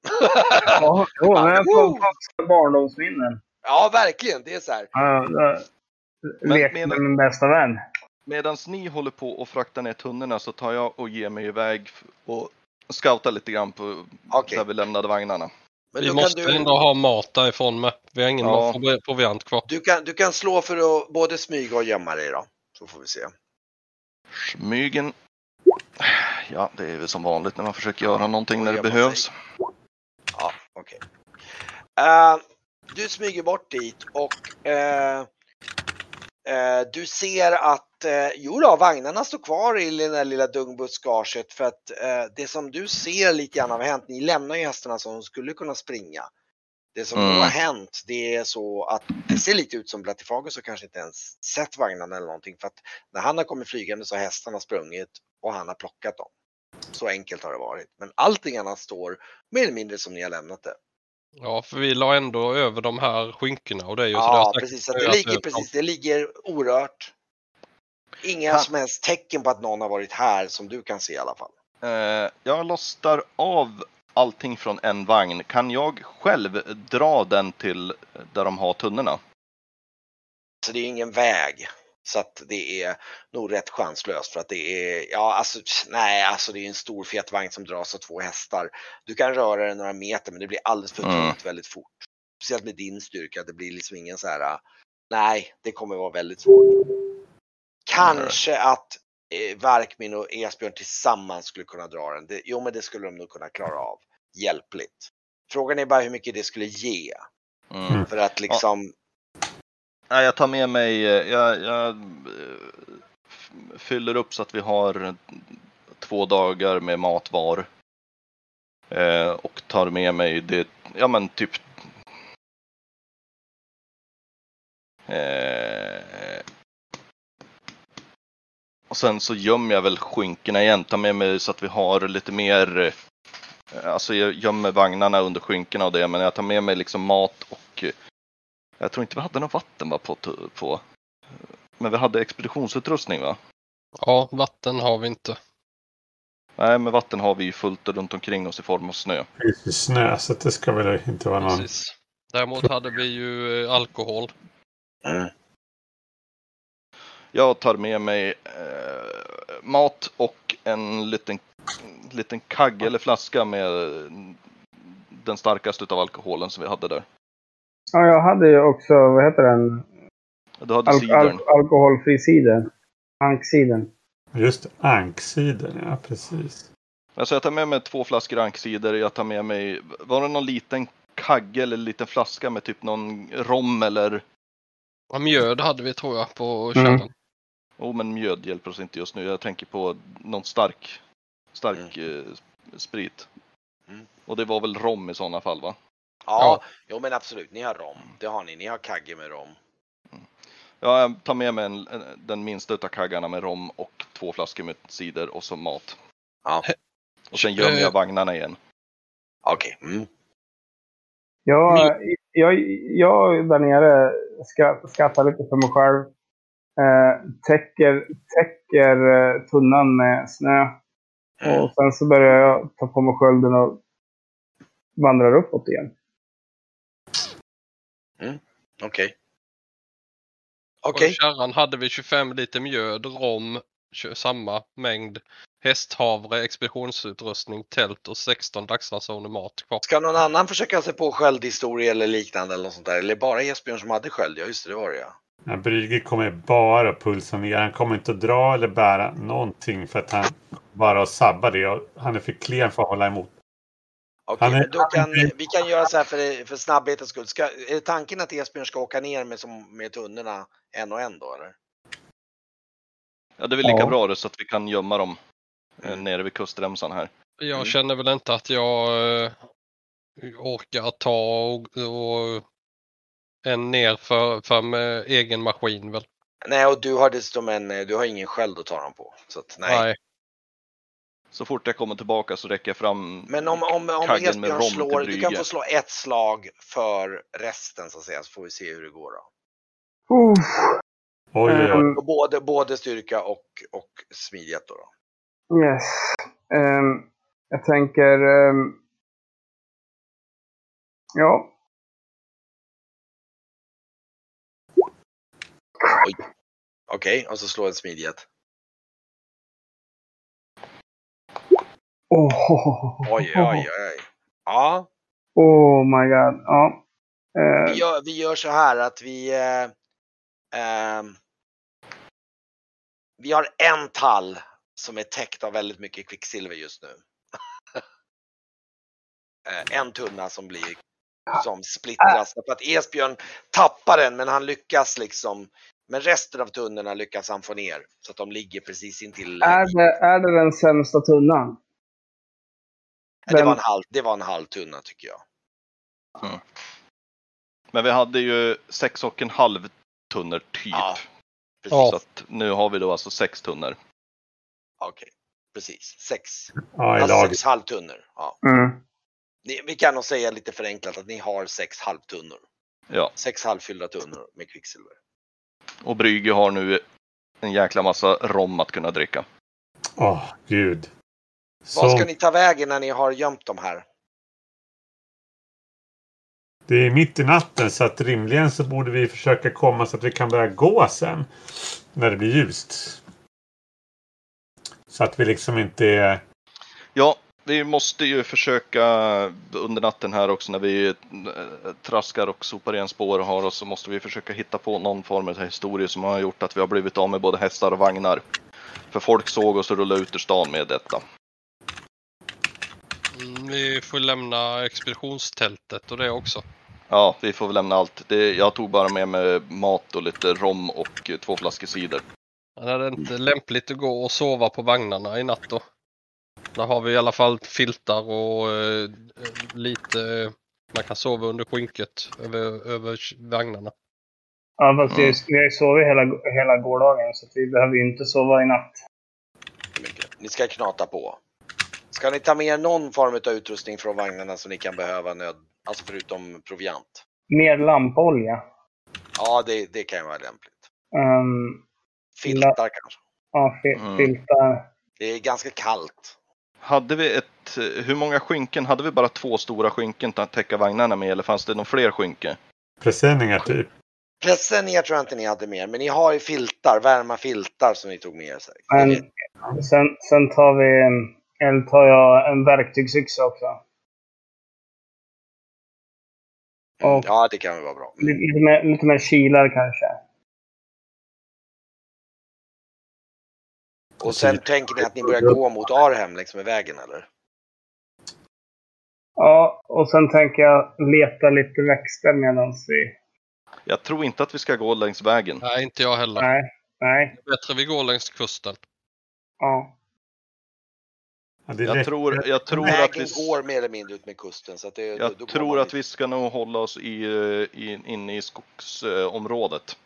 Ja, jag får får barndomsminnen. ja, verkligen. Det är så här. Ja, jag Menar- med min bästa vän. Medan ni håller på och fraktar ner tunnorna så tar jag och ger mig iväg och scoutar lite grann på Okej. där vi lämnade vagnarna. Men Vi måste du, ändå ha mat därifrån med. Vi har ingen Ja. provi- proviant kvar. du, kan, du kan slå för att både smyga och gömma dig då. Så får vi se. Smygen. Ja, det är väl som vanligt när man försöker göra någonting när det behövs. Ja, okej. Eh, du smyger bort dit och eh, du ser att eh, jo då, vagnarna står kvar i det där lilla dungbuskaget för att eh, det som du ser lite grann har hänt, ni lämnar ju hästarna som de skulle kunna springa. Det som Mm. har hänt det är så att det ser lite ut som Blattifagus har kanske inte ens sett vagnarna eller någonting för att när han har kommit flygande så har hästarna sprungit och han har plockat dem. Så enkelt har det varit. Men allting annat står mer eller mindre som ni har lämnat det. Ja, för vi la ändå över de här skynkena och det är ju så Ja, precis. Så att flera det, ligger, precis. Det ligger orört. Inga Ha. som helst tecken på att någon har varit här som du kan se i alla fall. Eh, jag lostar av allting från en vagn. Kan jag själv dra den till där de har tunnorna? Så det är ingen väg. Så att det är nog rätt chanslöst för att det är, ja alltså nej, alltså det är en stor fet vagn som dras av två hästar. Du kan röra den några meter men det blir alldeles för Mm. tungt väldigt fort. Speciellt med din styrka, det blir liksom ingen så här, nej, det kommer vara väldigt svårt. Kanske att eh, Varkmin och Esbjörn tillsammans skulle kunna dra den. Det, jo, men det skulle de nog kunna klara av hjälpligt. Frågan är bara hur mycket det skulle ge. Mm. Mm. För att liksom, Nej, jag tar med mig, eh, jag, jag eh, fyller upp så att vi har två dagar med mat var. Eh, och tar med mig det, ja men typ eh, och sen så gömmer jag väl skinkorna igen, tar med mig så att vi har lite mer eh, Alltså jag gömmer vagnarna under skinkorna och det, men jag tar med mig liksom mat och eh, jag tror inte vi hade något vatten va, på, på. Men vi hade expeditionsutrustning va? Ja, vatten har vi inte. Nej, men vatten har vi ju fullt runt omkring oss i form av snö. Ju snö så det ska väl inte vara någon... Precis. Däremot hade vi ju eh, alkohol. Jag tar med mig eh, mat och en liten, liten kagge eller flaska med den starkaste av alkoholen som vi hade där. Ja, jag hade ju också, vad heter den? Du hade Al al alkoholfri cider. Ankcider. Just det, ankcider, ja precis. Alltså jag tar med mig två flaskor ankcider. Jag tar med mig, var det någon liten kagge eller liten flaska med typ någon rom eller Ja, mjöd hade vi tror jag på Mm. källan. Oh, men mjöd hjälper oss inte just nu. Jag tänker på någon stark, stark eh, sprit. Mm. Och det var väl rom i sådana fall va? Ja, jo men absolut, ni har rom. Det har ni. Ni har kagge med rom. Ja, jag tar med mig en, en, den minsta utav kaggarna med rom och två flaskor med cider och så mat. Ja. Och sen gömmer Eh. jag vagnarna igen. Okej. Mm. Jag, jag, jag där nere ska, skattar lite för mig själv. Eh, täcker, täcker eh, tunnan med snö. Mm. Och sen så börjar jag ta på mig skölden och vandrar uppåt igen. Okej. Och Okej. kärran hade vi 25 liter mjöd, rom, samma mängd, hästhavre, expeditionsutrustning, tält och 16 dagsransoner mat kvar. Ska någon annan försöka sig på sköldhistoria eller liknande eller något sånt där? Eller bara Esbjörn som hade sköld? Ja, just det, det var det ja. Ja, Brygge kommer bara pulsa ner. Han kommer inte att dra eller bära någonting för att han bara sabbar det. Han är för klen för att hålla emot. Okej, men då kan, vi kan göra så här för, för snabbhetens skull. Ska, är det tanken att Esbjörn ska åka ner med, som, med tunnorna en och en då eller? Ja, det är väl lika Ja. bra det så att vi kan gömma dem eh, Mm. nere vid kustremsan här. Jag Mm. känner väl inte att jag eh, orkar ta och, och en ner för, för med egen maskin väl. Nej, och du har dessutom en, eh, du har ingen sköld att ta dem på. Så att, nej. Så fort jag kommer tillbaka så räcker jag fram Men om, om, om kaggen med Esbjörn slår, du kan få slå ett slag för resten så att säga, så får vi se hur det går då. Oj, oj, oj. Och både, både styrka och, och smidighet då. då. Yes. Ehm, jag tänker... ehm, ja. Okej, och så slå en smidighet. Oh, Oj, oj, oj. Ja, Oh my god. Ja. Eh, vi gör, vi gör så här att vi... Eh, ehm, vi har en tall som är täckt av väldigt mycket kvicksilver just nu. Eh, en tunna som blir som splittras. För att Esbjörn tappar den men han lyckas liksom. Men resten av tunnorna lyckas han få ner. Så att de ligger precis intill. är, det, är det den sämsta tunnan? Det, var en halv, det var en halv tunna tycker jag. Men vi hade ju sex och en halv tunnor typ. Ja, Precis. Ja. Så att nu har vi då alltså sex tunnor. Okej, precis. Sex. Ja, Alltså laget. sex halvtunnor. Ja. Mm. Ni, vi kan nog säga lite förenklat att ni har sex halvtunnor. Ja, Sex halvfyllda tunnor med kvicksilver. och Brygge har nu en jäkla massa rom att kunna dricka. Åh, gud. Vad ska Så, ni ta vägen när ni har gömt de här? det är mitt i natten så att rimligen så borde vi försöka komma så att vi kan börja gå sen. När det blir ljust. Så att vi liksom inte är... Ja, vi måste ju försöka under natten här också när vi eh, traskar och sopar igen spår och har oss så måste vi försöka hitta på någon form av historia som har gjort att vi har blivit av med både hästar och vagnar. För folk såg oss rulla ut ur stan med detta. Mm, vi får lämna expeditionstältet och det också. Ja, vi får väl lämna allt. Det, jag tog bara med mig mat och lite rom och eh, två flaskor cider. Är det inte lämpligt att gå och sova på vagnarna i natt då? Där har vi i alla fall filtar och eh, lite... Man kan sova under skynket över, över vagnarna. Ja, fast vi, Mm. vi har ju sovit hela, hela gårdagen så vi behöver ju inte sova i natt. Ni ska knata på. Ska ni ta med någon form av utrustning från vagnarna som ni kan behöva nöd... Alltså förutom proviant? Mer lampolja. Ja, det, det kan ju vara lämpligt. Um, Filtar kanske. ja, fi- Mm. filtar. Det är ganska kallt. Hade vi ett, hur många skynken? Hade vi bara två stora skynken att täcka vagnarna med eller fanns det någon fler skynke? Presenningar typ. Presenningar tror jag inte ni hade med men ni har ju filtar, varma filtar som ni tog med er. Men sen, sen tar vi, eller tar jag en verktygsyxa också. Och Ja, det kan väl vara bra. lite, lite, mer, lite mer kilar kanske. Och sen tänker ni att ni börjar gå mot Arhem längs med vägen eller? Ja, och sen tänker jag leta lite växter medan vi... Jag tror inte att vi ska gå längs vägen. Nej, inte jag heller. Nej, nej, Det är bättre vi går längs kusten. ja. Det Jag lätt- tror, jag tror att vi, går mer eller mindre ut med kusten. Så att det, då- då jag går tror att vi ska nog hålla oss i, eh, i, inne i skogsområdet.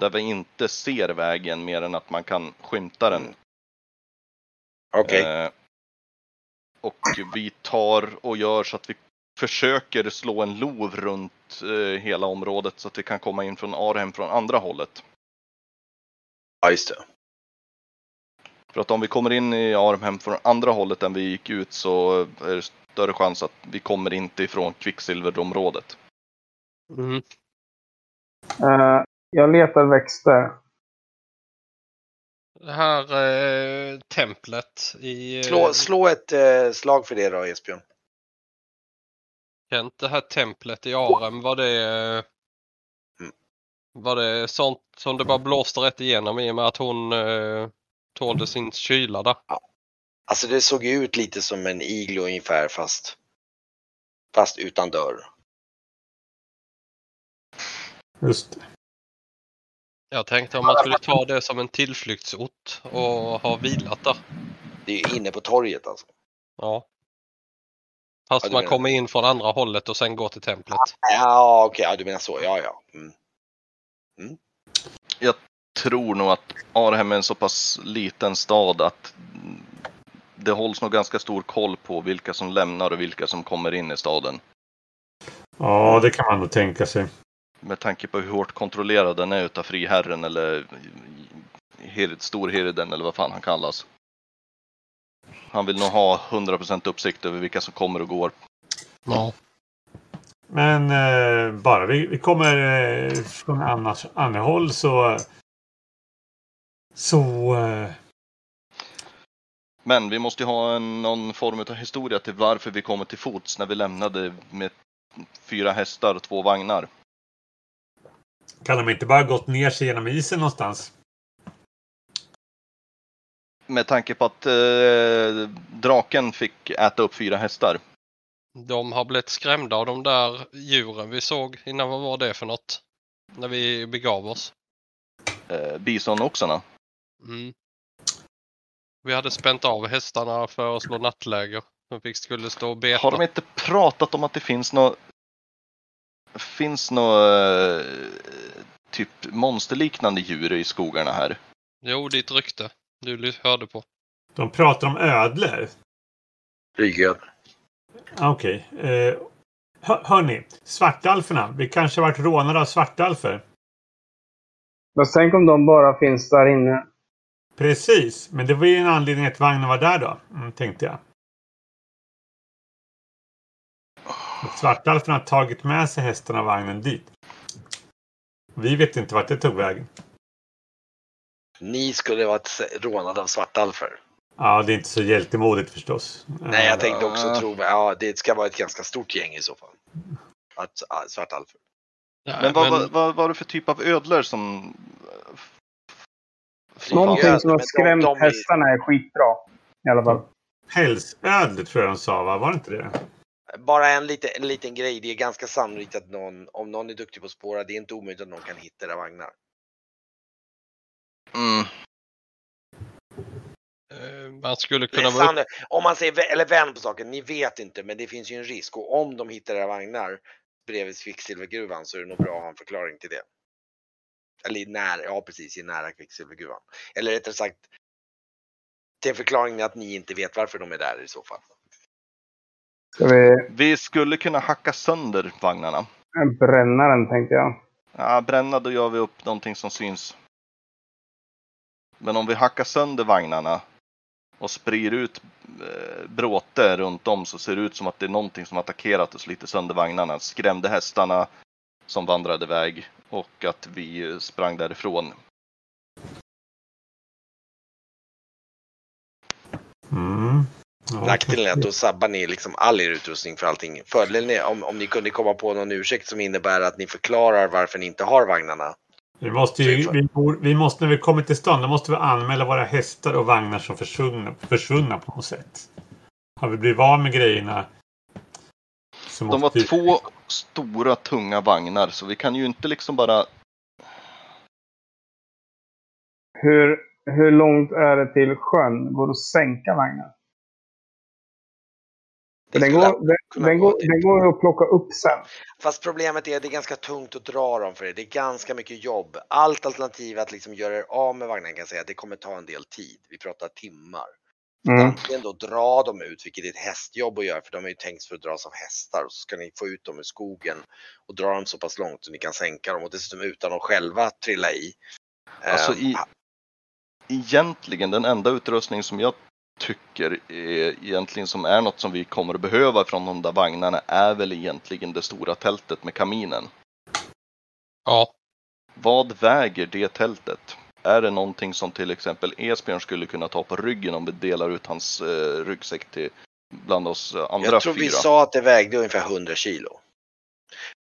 Där vi inte ser vägen mer än att man kan skymta den. Mm. Okej. Eh, och vi tar och gör så att vi försöker slå en lov runt eh, hela området så att vi kan komma in från Arhem från andra hållet. Ja, just det. För att om vi kommer in i Arnhem från andra hållet än vi gick ut så är det större chans att vi kommer inte ifrån kvicksilverområdet. Mm. Eh, jag letar växter. Det här eh, templet i... eh, Slå, slå ett slag för det då Esbjörn. Kent, det här templet i Arem, var det... Mm. Var det sånt som det bara blåste rätt igenom i och med att hon eh, tålde sin kyla där? Alltså det såg ju ut lite som en iglo ungefär fast fast utan dörr. Just det. Jag tänkte om man skulle ta det som en tillflyktsort och ha vilat där. Det är ju inne på torget alltså. Ja. Fast Ja, man menar- kommer in från andra hållet och sen går till templet. Ja, okej, ja, du menar så. Ja, ja. Mm. Tror nog att Arnhem är en så pass liten stad att det hålls nog ganska stor koll på vilka som lämnar och vilka som kommer in i staden. Ja, det kan man nog tänka sig. Med tanke på hur hårt kontrollerad den är utav friherren eller storhirden eller vad fan han kallas. Han vill nog ha 100% uppsikt över vilka som kommer och går. Ja. Men eh, bara vi, vi kommer eh, från annars, andra håll så... Så... Eh, Men vi måste ju ha en, någon form av historia till varför vi kommer till fots när vi lämnade med fyra hästar och två vagnar. kan de inte bara gått ner sig genom isen någonstans? Med tanke på att eh, draken fick äta upp fyra hästar. De har blivit skrämda av de där djuren vi såg innan. Vad var det för något? När vi begav oss. Eh, bisonoxarna. Mm. Vi hade spänt av hästarna för att slå nattläger. De fick skulle stå och beta. Har de inte pratat om att det finns något finns något typ monsterliknande djur i skogarna här? Jo, ditt rykte. Du hörde på. De pratar om ödlor. Flygöd. Ah, Okej. Eh, hör, hörni, svartalferna. Vi kanske varit rånade av svartalfer. Fast tänk om de bara finns där inne. Precis, men det var ju en anledning att vagnen var där då, mm, tänkte jag. Att Svartalferna har tagit med sig hästarna och vagnen dit. Vi vet inte vart det tog vägen. Ni skulle varit rånade av svartalfer. Ja, det är inte så hjältemodigt förstås. Nej, jag Eh, tänkte också tro, ja, det ska vara ett ganska stort gäng i så fall. Att, ja, svartalfer. Nej, Men vad, vad, vad var det för typ av ödlor som... Någonting som har de- skrämt de är- hästarna är skitbra. I alla fall. Pälsödlor tror jag de sa, va? Var det inte det? Bara en, lite, en liten grej, det är ganska sannolikt att någon, om någon är duktig på att spåra, det är inte omöjligt att någon kan hitta era vagnar. Mm. Eh, Man skulle kunna vara om man säger, eller vänd på saken, ni vet inte, men det finns ju en risk och om de hittar era vagnar bredvid kvicksilvergruvan så är det nog bra att ha en förklaring till det. Eller i nära, ja precis, i nära kvicksilvergruvan. Eller rättare sagt, till en förklaring att ni inte vet varför de är där i så fall. Ska vi Vi skulle kunna hacka sönder vagnarna. bränna den tänkte jag. Ja, bränna då gör vi upp någonting som syns. Men om vi hackar sönder vagnarna och sprider ut eh, bråte runt om så ser det ut som att det är någonting som attackerat och sliter sönder vagnarna. Skrämde hästarna som vandrade iväg och att vi sprang därifrån. Mm. Ja, Nackdelen är att då sabbar ni liksom all er utrustning för allting. Fördelen är om, om ni kunde komma på någon ursäkt som innebär att ni förklarar varför ni inte har vagnarna. Vi måste, ju, vi, vi måste när vi kommer till stan, då måste vi anmäla våra hästar och vagnar som försvunna, försvunna på något sätt. Har vi blivit av med grejerna så De var vi- två stora tunga vagnar så vi kan ju inte liksom bara Hur, hur långt är det till sjön? Går det att sänka vagnen? Det den går, den, den, går, det. den går ju att plocka upp sen. Fast problemet är att det är ganska tungt att dra dem för er. Det är ganska mycket jobb. Allt alternativ att liksom göra er av med vagnen kan jag säga, det kommer ta en del tid. Vi pratar timmar. Mm. Antingen då dra dem ut, vilket är ett hästjobb att göra, för de är ju tänkt för att dras av hästar. Och så ska ni få ut dem ur skogen och dra dem så pass långt så ni kan sänka dem och dessutom utan att själva trilla i. Alltså Ehm, i, egentligen den enda utrustning som jag tycker är egentligen som är något som vi kommer att behöva från de där vagnarna är väl egentligen det stora tältet med kaminen. Ja. Vad väger det tältet? Är det någonting som till exempel Esbjörn skulle kunna ta på ryggen om vi delar ut hans eh, ryggsäck till bland oss andra Jag tror fyra? vi sa att det vägde ungefär 100 kilo.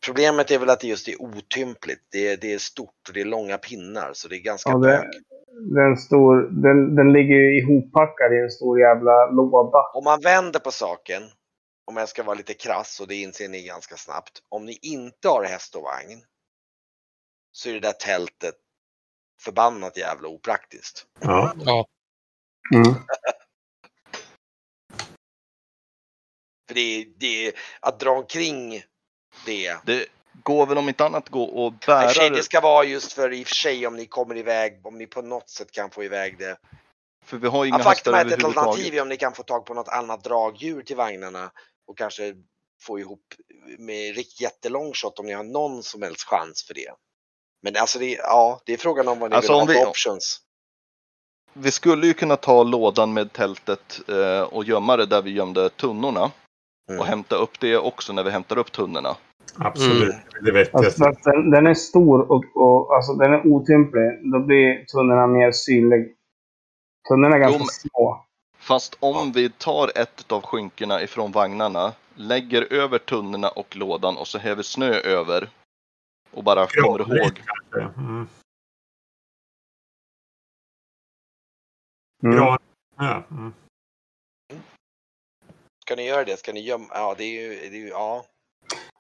Problemet är väl att det just är otympligt. Det är, det är stort och det är långa pinnar så det är ganska Ja, det, den, stor, den, den ligger ju ihoppackad i en stor jävla låda. Om man vänder på saken. om jag ska vara lite krass och det inser ni ganska snabbt. Om ni inte har häst och vagn så är det där tältet förbannat jävla opraktiskt. Ja. Ja. Mm. För det är, det att dra omkring det. Det går väl om inte annat gå och bära det ska vara just för i och för sig om ni kommer iväg, om ni på något sätt kan få iväg det. För vi har inga Ja, faktum är att ett alternativ är om ni kan få tag på något annat dragdjur till vagnarna och kanske få ihop med riktigt jättelång shot om ni har någon som helst chans för det. Men alltså det, ja, det är frågan om vad ni Alltså, vill ha om för vi- options. Vi skulle ju kunna ta lådan med tältet eh, och gömma det där vi gömde tunnorna. Mm. Och hämta upp det också när vi hämtar upp tunnorna. Absolut. Mm. Det vettigaste. Alltså, fast den, den är stor och, och alltså, den är otymplig. Då blir tunnorna mer synlig. Tunnorna är ganska Jo, små. Fast om vi tar ett av skynkena ifrån vagnarna, lägger över tunnorna och lådan och så häver snö över. Och bara kommer ihåg. Mm. Mm. Mm. Ska ni göra det? Ska ni gömma? Ja, det är ju, det är ju ja.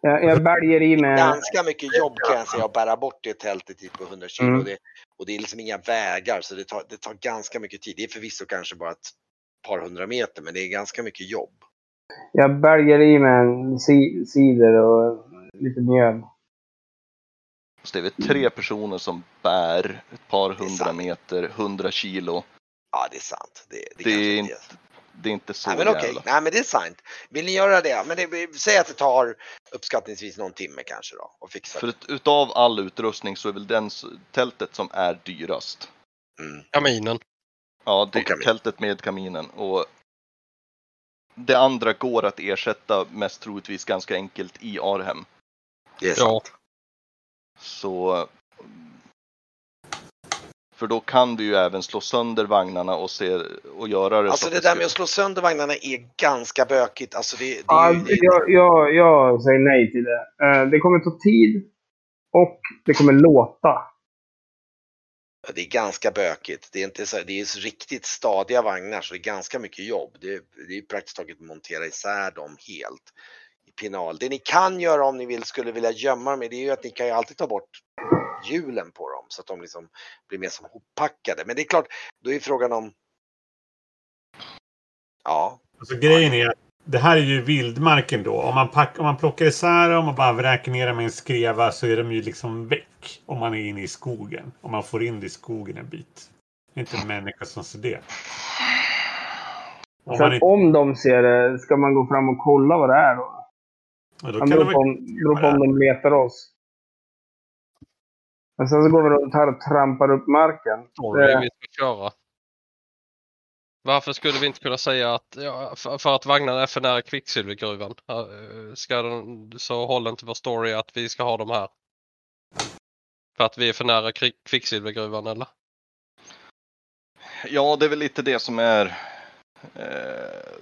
Jag, jag i med... ganska mycket jobb kan jag säga att bära bort det tältet dit på 100 kilo. Mm. Och, det, och det är liksom inga vägar så det tar, det tar ganska mycket tid. Det är förvisso kanske bara ett par hundra meter men det är ganska mycket jobb. Jag bälgar i med en cider och lite mjöl. Så det är väl tre personer som bär ett par hundra sant. meter, hundra kilo. Ja, det är sant. Det, det, Det är inte inte Det är inte så Nej men okej, jävla. nej men det är sant. Vill ni göra det? Men det, säg att det tar uppskattningsvis någon timme kanske då och fixa För det. att utav all utrustning så är väl den tältet som är dyrast. Mm. Kaminen. Ja, det, kamin. tältet med kaminen. Och det andra går att ersätta mest troligtvis ganska enkelt i Arhem. Det är Ja. Så... För då kan du ju även slå sönder vagnarna och, se, och göra det Alltså så det där med att slå sönder vagnarna är ganska bökigt. Alltså det, det Ja, det, jag, jag, jag säger nej till det. Eh, Det kommer ta tid och det kommer låta. det är ganska bökigt. Det är, inte så, det är riktigt stadiga vagnar så det är ganska mycket jobb. Det, det är praktiskt taget att montera isär dem helt pinal. Det ni kan göra om ni vill, skulle vilja gömma dem i, det är ju att ni kan ju alltid ta bort hjulen på dem så att de liksom blir mer som hoppackade. Men det är klart, då är frågan om Ja, Alltså, grejen är att det här är ju vildmarken då. Om man, pack, om man plockar isär dem och bara vräker ner dem med en skreva så är de ju liksom väck. Om man är inne i skogen. Om man får in det i skogen en bit. Det är inte en människa som ser det. Om att inte, om de ser det, ska man gå fram och kolla vad det är då? Ja, då Det kan beror de på, om, beror på om de letar oss. Men sen så går vi runt här och trampar upp marken. story Det- vi ska köra. Varför skulle vi inte kunna säga att ja, för, för att vagnarna är för nära kvicksilvergruvan eh, ska de, så håller inte vår story att vi ska ha dem här? För att vi är för nära kvicksilvergruvan eller? Ja, det är väl lite det som är... Eh,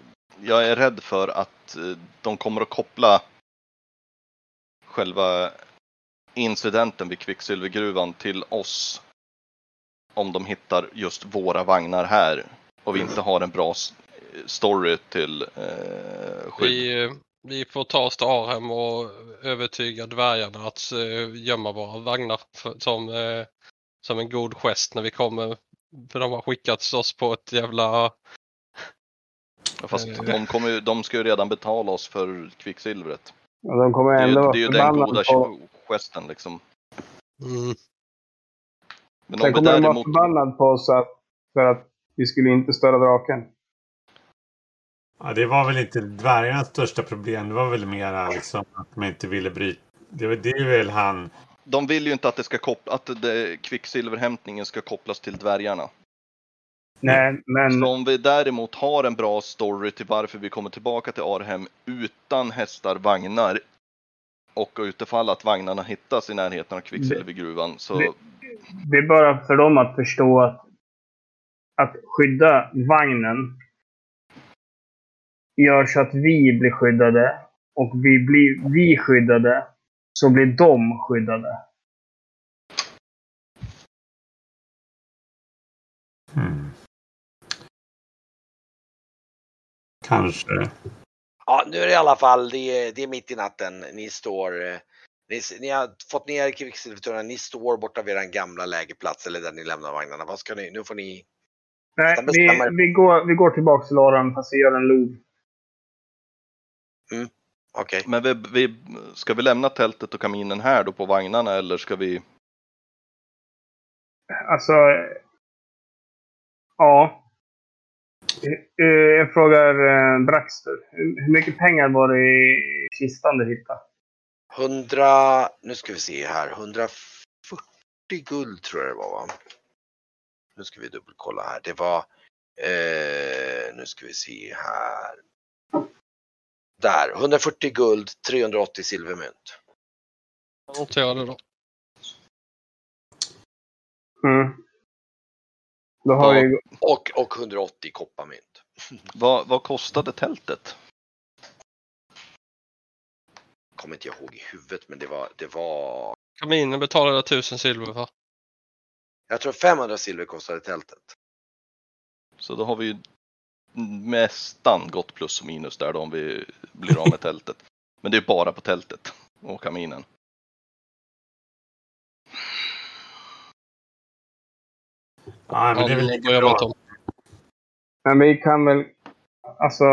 jag är rädd för att eh, de kommer att koppla själva incidenten vid Kvicksilvergruvan till oss. Om de hittar just våra vagnar här och vi inte har en bra story till eh, skydd. Vi, eh, vi får ta oss till Arhem och övertyga dvärgarna att eh, gömma våra vagnar för, som, eh, som en god gest när vi kommer. För de har skickat oss på ett jävla... Fast eh, de, kommer, ju- de ska ju redan betala oss för kvicksilvret. Och de kommer Det är ju, ändå vara det är ju den goda på... gesten liksom. Mm, Men Sen kommer de vara däremot... förbannade på oss att, för att vi skulle inte störa draken. ja, det var väl inte dvärgarnas största problem. Det var väl mera liksom att man inte ville bryta. Det, var- det är väl han. De vill ju inte att det ska koppla, att det, kvicksilverhämtningen ska kopplas till dvärgarna. Nej, men... Så om vi däremot har en bra story till varför vi kommer tillbaka till Arhem utan hästar, vagnar och utifall att vagnarna hittas i närheten av kvicksilvergruvan så Det- Det är bara för dem att förstå att, att skydda vagnen gör så att vi blir skyddade. Och vi blir vi skyddade så blir de skyddade. Kanske. Ja, nu är det i alla fall, det är, det är mitt i natten. Ni står, eh, ni, ni har fått ner kvicksilvertunnorna, ni står borta vid er gamla lägerplats eller där ni lämnar vagnarna. Vad ska ni, nu får ni, Nej, vi, vi, går, vi går tillbaka till vi gör en lov. okej. Men vi, vi, ska vi lämna tältet och kaminen här då på vagnarna eller ska vi? Alltså... Ja. Eh, Jag frågar eh, Braxter. Hur mycket pengar var det i kistan du hittade? 100, nu ska vi se här, 140 guld tror jag det var va? Nu ska vi dubbelkolla här. Det var, eh, nu ska vi se här. Där, 140 guld, 380 silvermynt. Jag noterar det då. Mm. Då har Ja. vi... Och, och 180 kopparmynt. Vad, vad kostade tältet? Kommer inte jag ihåg i huvudet men det var, det var, Kaminen betalade 1000 silver för. jag tror 500 silver kostade tältet. Så då har vi ju nästan gått plus och minus där då om vi blir av med tältet. Men det är bara på tältet och kaminen. Ja, men det är väl lika bra. Tom. Men vi kan väl... Alltså...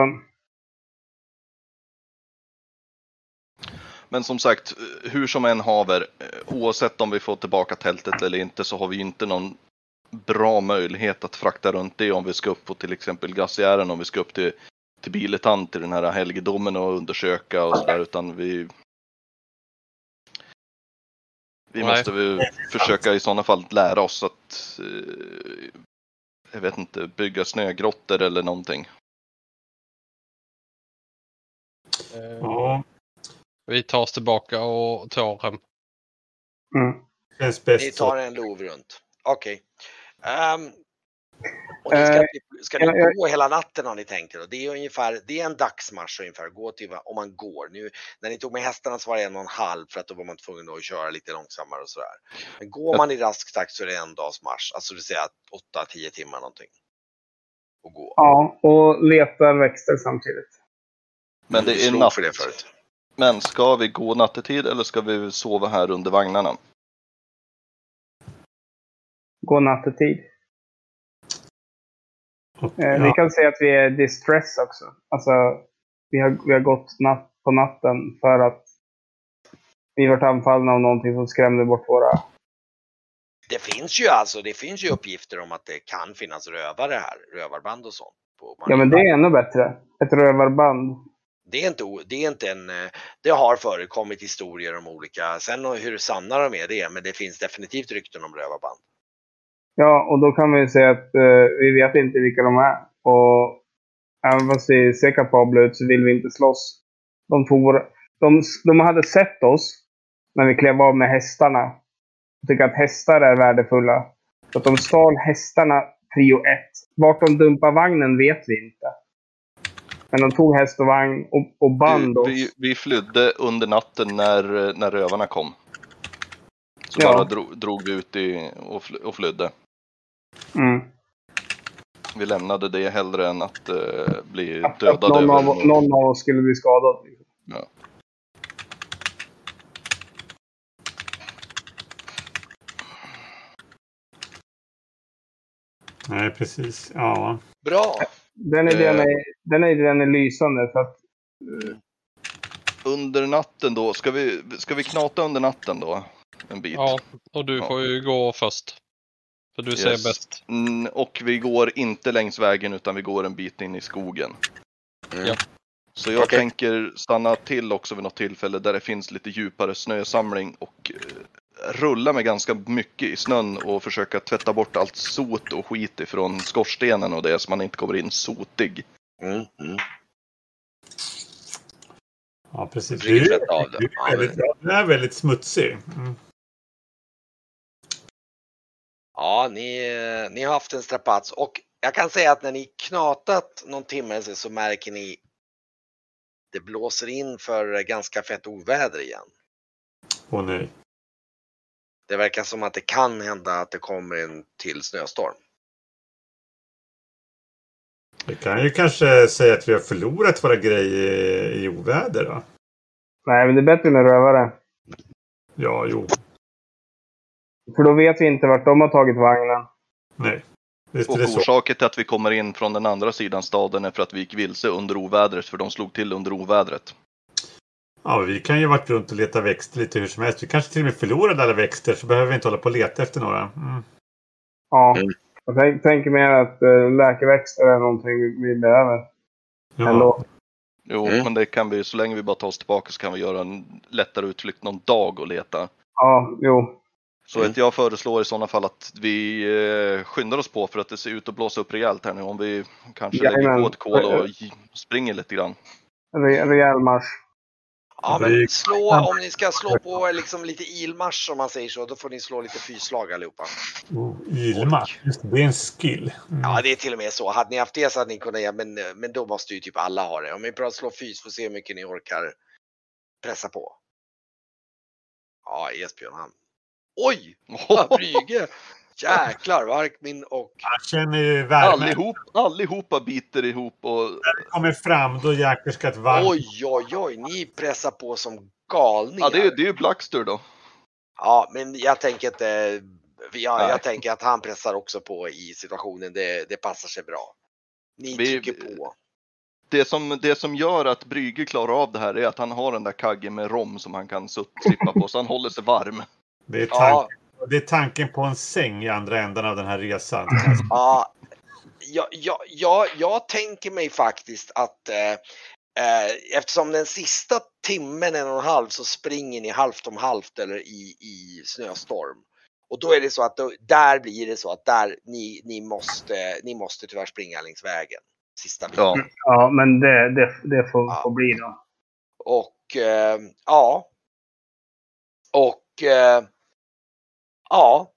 Men som sagt, hur som än haver, oavsett om vi får tillbaka tältet eller inte så har vi inte någon bra möjlighet att frakta runt det om vi ska upp på till exempel glaciären, om vi ska upp till, till Biletant, till den här helgedomen och undersöka och sådär, utan vi vi Nej. måste väl försöka i sådana fall lära oss att eh, jag vet inte, bygga snögrottor eller någonting. Eh, Ja, Vi tar oss tillbaka och tar hem. Mm. känns Ni bäst så. tar en lov runt. Okej. Ehm, och ni ska, Eh, ska ni gå hela natten har ni tänkt er? Det är ungefär, det är en dagsmarsch ungefär, gå till, om man går. Nu, när ni tog med hästarna så var det en och en halv för att då var man tvungen att köra lite långsammare och sådär. Men går man i rask takt så är det en dags marsch, alltså det vill säga 8-10 timmar någonting. Och gå. Ja, och letar växter samtidigt. Men det är natt. för det förut. Men ska vi gå nattetid eller ska vi sova här under vagnarna? Gå nattetid. Eh, Vi ja, kan säga att vi är distress också. Alltså, vi har, vi har gått natt på natten för att vi varit anfallna av någonting som skrämde bort våra... Det finns ju alltså, det finns ju uppgifter om att det kan finnas rövare här, rövarband och sånt. På Ja, men det är ännu bättre. Ett rövarband. Det är inte, det är inte en, eh, det har förekommit historier om olika, sen hur sanna de är det, men det finns definitivt rykten om rövarband. Ja, och då kan vi säga att eh, vi vet inte vilka de är. Och även fast vi ser kapabla ut så vill vi inte slåss. De, våra, de, de hade sett oss när vi klev av med hästarna. Och tycker att hästar är värdefulla. Så att de stal hästarna prio ett. Vart de dumpar vagnen vet vi inte. Men de tog häst och vagn och, och band oss. Vi, vi flydde under natten när, när rövarna kom. Så Ja. bara drog, drog vi ut i, och flydde. Mm. Vi lämnade det hellre än att eh, bli Att, att dödade. någon, över av, någon av oss skulle bli skadad. Ja. nej, precis. Ja. Bra! Den idén Eh. är, den idén är lysande. För att, Under natten då, ska vi, ska vi knata under natten då? En bit. Ja, och du Ja. får ju gå först. För du ser Yes. bäst. Mm, och vi går inte längs vägen utan vi går en bit in i skogen. Mm. Ja. Så jag Okej. tänker stanna till också vid något tillfälle där det finns lite djupare snösamling och eh, rulla med ganska mycket i snön och försöka tvätta bort allt sot och skit ifrån skorstenen och det så man inte kommer in sotig. Mm, mm. ja, precis. Du, du, är väldigt, du är väldigt smutsig. Mm. Ja, ni, ni har haft en strapats och jag kan säga att när ni knatat någon timme sen så märker ni det blåser in för ganska fett oväder igen. Åh nej. Det verkar som att det kan hända att det kommer en till snöstorm. Vi kan ju kanske säga att vi har förlorat våra grejer i oväder då. Nej, men det är bättre med rövare. Ja, jo. För då vet vi inte vart de har tagit vagnen. Nej. Är Och det orsaken till att vi kommer in från den andra sidan staden är för att vi gick vilse under ovädret, för de slog till under ovädret. Ja, vi kan ju varit runt och leta växter lite hur som helst. Vi kanske till och med förlorade alla växter så behöver vi inte hålla på och leta efter några. Mm. Ja. Mm. Jag tänk, tänker mer att uh, läkeväxter är någonting vi behöver. Ja. Ändå. Jo, Mm. men det kan vi, så länge vi bara tar oss tillbaka så kan vi göra en lättare utflykt någon dag och leta. Ja, jo. Så Mm. att jag föreslår i sådana fall att vi eh, skyndar oss på för att det ser ut att blåsa upp rejält här nu. Om vi kanske lägger Jajamän. på ett kol och springer lite grann. Re, rejäl marsch. Ja, men slå, om ni ska slå på liksom lite ilmarsch som man säger så, då får ni slå lite fyslag allihopa. Oh, ilmarsch. Just det, det är en skill. Mm. Ja, det är till och med så. Hade ni haft det så hade ni kunnat göra, men, men då måste ju typ alla ha det. Om ni bara slår fys får se hur mycket ni orkar pressa på. Ja, Esbjörn han. Oj! Brüge! Jäklar, Varkmin och... Jag känner ju värmen. Allihop, allihopa biter ihop och kommer fram, då jäklar ska ett varmt... Oj, oj, oj, ni pressar på som galningar. ja, det är, det är ju Blackster då. Ja, men jag tänker att, eh, ja, Nej. jag tänker att han pressar också på i situationen. Det, det passar sig bra. Ni Vi- trycker på. Det som, det som gör att Brygge klarar av det här är att han har den där kaggen med rom som han kan sippa på så han håller sig varm. Det, är Ja, tanken, det är tanken på en säng i andra änden av den här resan. ja, ja, ja, ja, jag tänker mig faktiskt att eh, eh, eftersom den sista timmen, en och en halv, så springer ni halvt om halvt eller i, i snöstorm. Och då är det så att då, där blir det så att där ni, ni, måste, ni måste tyvärr springa längs vägen. Sista biten. Ja, Ja, men det, det, det får, Ja. får bli då. Och eh, ja. Och eh, ja.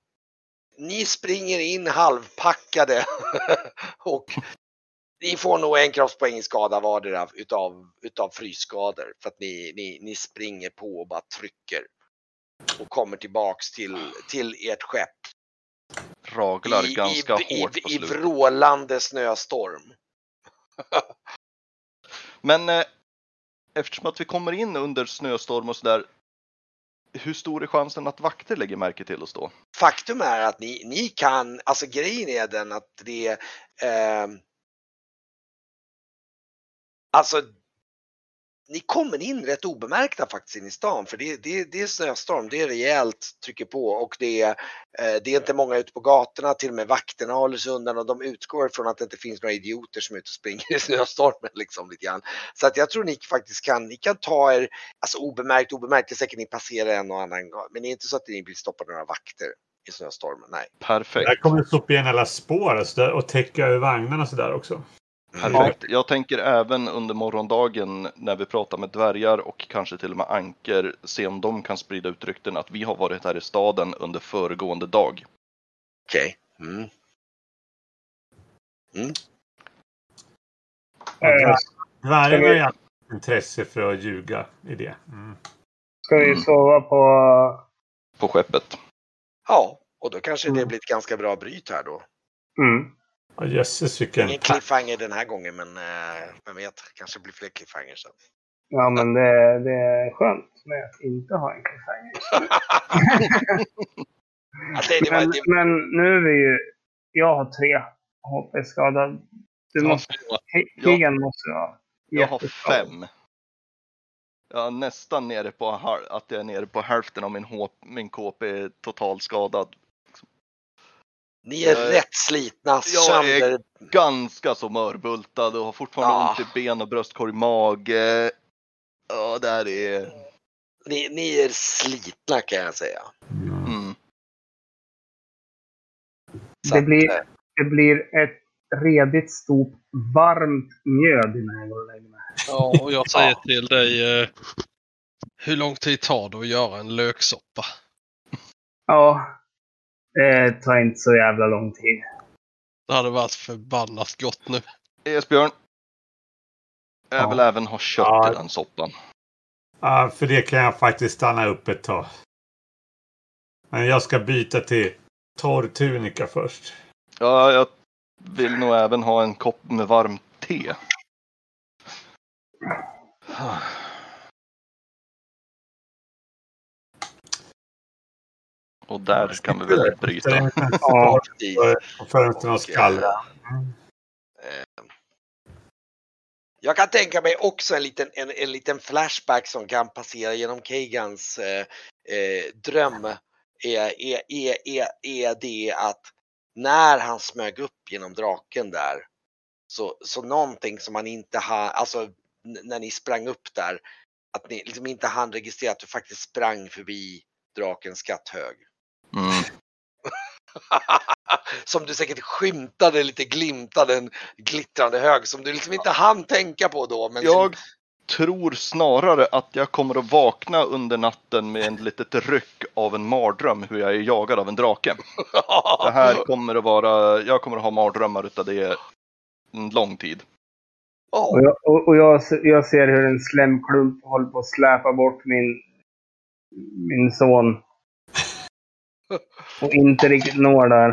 Ni springer in halvpackade och ni får nog en kroppspoäng i skada vardera utav, utav frysskador för att ni, ni, ni springer på och bara trycker. Och kommer tillbaks till, till ert skepp. raglar ganska i, hårt i, på i vrålande snöstorm. Men eh, eftersom att vi kommer in under snöstorm och sådär. Hur stor är chansen att vakter lägger märke till oss då? faktum är att ni, ni kan, alltså grejen är den att det eh, Alltså ni kommer in rätt obemärkta faktiskt in i stan för det, det, det är snöstorm, det är rejält trycker på och det, är, eh, det är inte många ute på gatorna, till och med vakterna håller sig undan och de utgår från att det inte finns några idioter som är ute och springer i snöstormen liksom lite grann. Så att jag tror ni faktiskt kan, ni kan ta er, alltså obemärkt, obemärkt, det är säkert ni passerar en och annan gång, men det är inte så att ni blir stoppade av några vakter i snöstormen, nej. Perfekt. Där kommer stoppa igen alla spår och, så där, och täcka över vagnarna sådär också. Perfekt. Jag tänker även under morgondagen när vi pratar med dvärgar och kanske till och med anker se om de kan sprida ut rykten att vi har varit här i staden under föregående dag. Okej. Mm. Eh, Dvärgarna har vi- ju intresse för att ljuga i det. Mm. ska vi Mm. sova på... På skeppet. Ja, och då kanske det Mm. blir ett ganska bra bryt här då. Mm. Ja, jösses vilken... Ingen cliffhanger den här gången, men eh, vem vet, kanske blir fler cliffhangers sen. Ja, men det, det är skönt med att inte ha en cliffhanger. Det, var, Men, det, men nu är vi ju... Jag har tre HP-skadad. Du Ja, måste... Ja. Keegan måste ha. Jag har fem. Jag är nästan nere på att jag är nere på hälften av min, H- min KP är totalt skadad. Ni är jag är- rätt slitna, jag är- sönder... Ganska så mörbultad och har fortfarande Ja. ont i ben och bröstkorg, mage. Ja, det här är... Ni, ni är slitna kan jag säga. Mm. Det blir- eh, Det blir ett redigt stort varmt mjöd innan jag går och lägger mig. Ja, och jag säger Ja. till dig. Eh, hur lång tid tar det att göra en löksoppa? Ja. Det tar inte så jävla lång tid. Det hade varit förbannat gott nu. Esbjörn. Jag Ja. vill även ha kött Ja. i den soppan. Ja, för det kan jag faktiskt stanna upp ett tag. Men jag ska byta till torr tunika först. Ja, jag vill nog även ha en kopp med varmt te. Och där kan vi väl bryta. Ja, I- På fönstren och skall. Jag kan tänka mig också en liten, en, en liten flashback som kan passera genom Kagans eh, eh, dröm. Är, är, är, är, är det att när han smög upp genom draken där så, så någonting som man inte har, alltså när ni sprang upp där, att ni liksom inte hann registrera att du faktiskt sprang förbi drakens skatthög. Mm. som du säkert skymtade lite glimtade en glittrande hög som du liksom inte hann tänka på då. Men Jag tror snarare att jag kommer att vakna under natten med en litet ryck av en mardröm hur jag är jagad av en drake. Det här kommer att vara, jag kommer att ha mardrömmar utav det en lång tid. Ja, och, jag, och, och jag, jag ser hur en slemklump håller på att släpa bort min, min son. Och inte riktigt når där.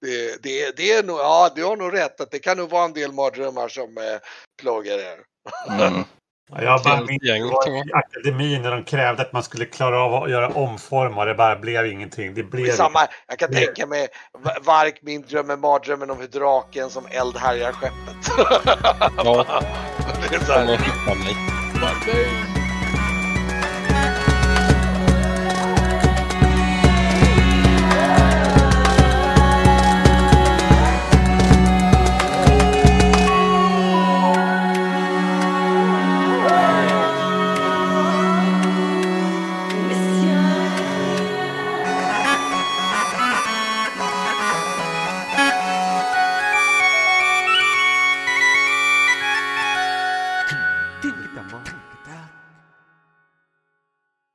det, det, det är nog, ja, du har nog rätt att det kan nog vara en del mardrömmar som eh, plågar er. Mm. Ja, Jag bara minns det akademin när de krävde att man skulle klara av att göra omformar. Det bara blev ingenting. Det blev Samma, jag kan Det- tänka mig Va- Vark min dröm är mardrömmen om hur draken som eld härjar skeppet. Ja, det är så här,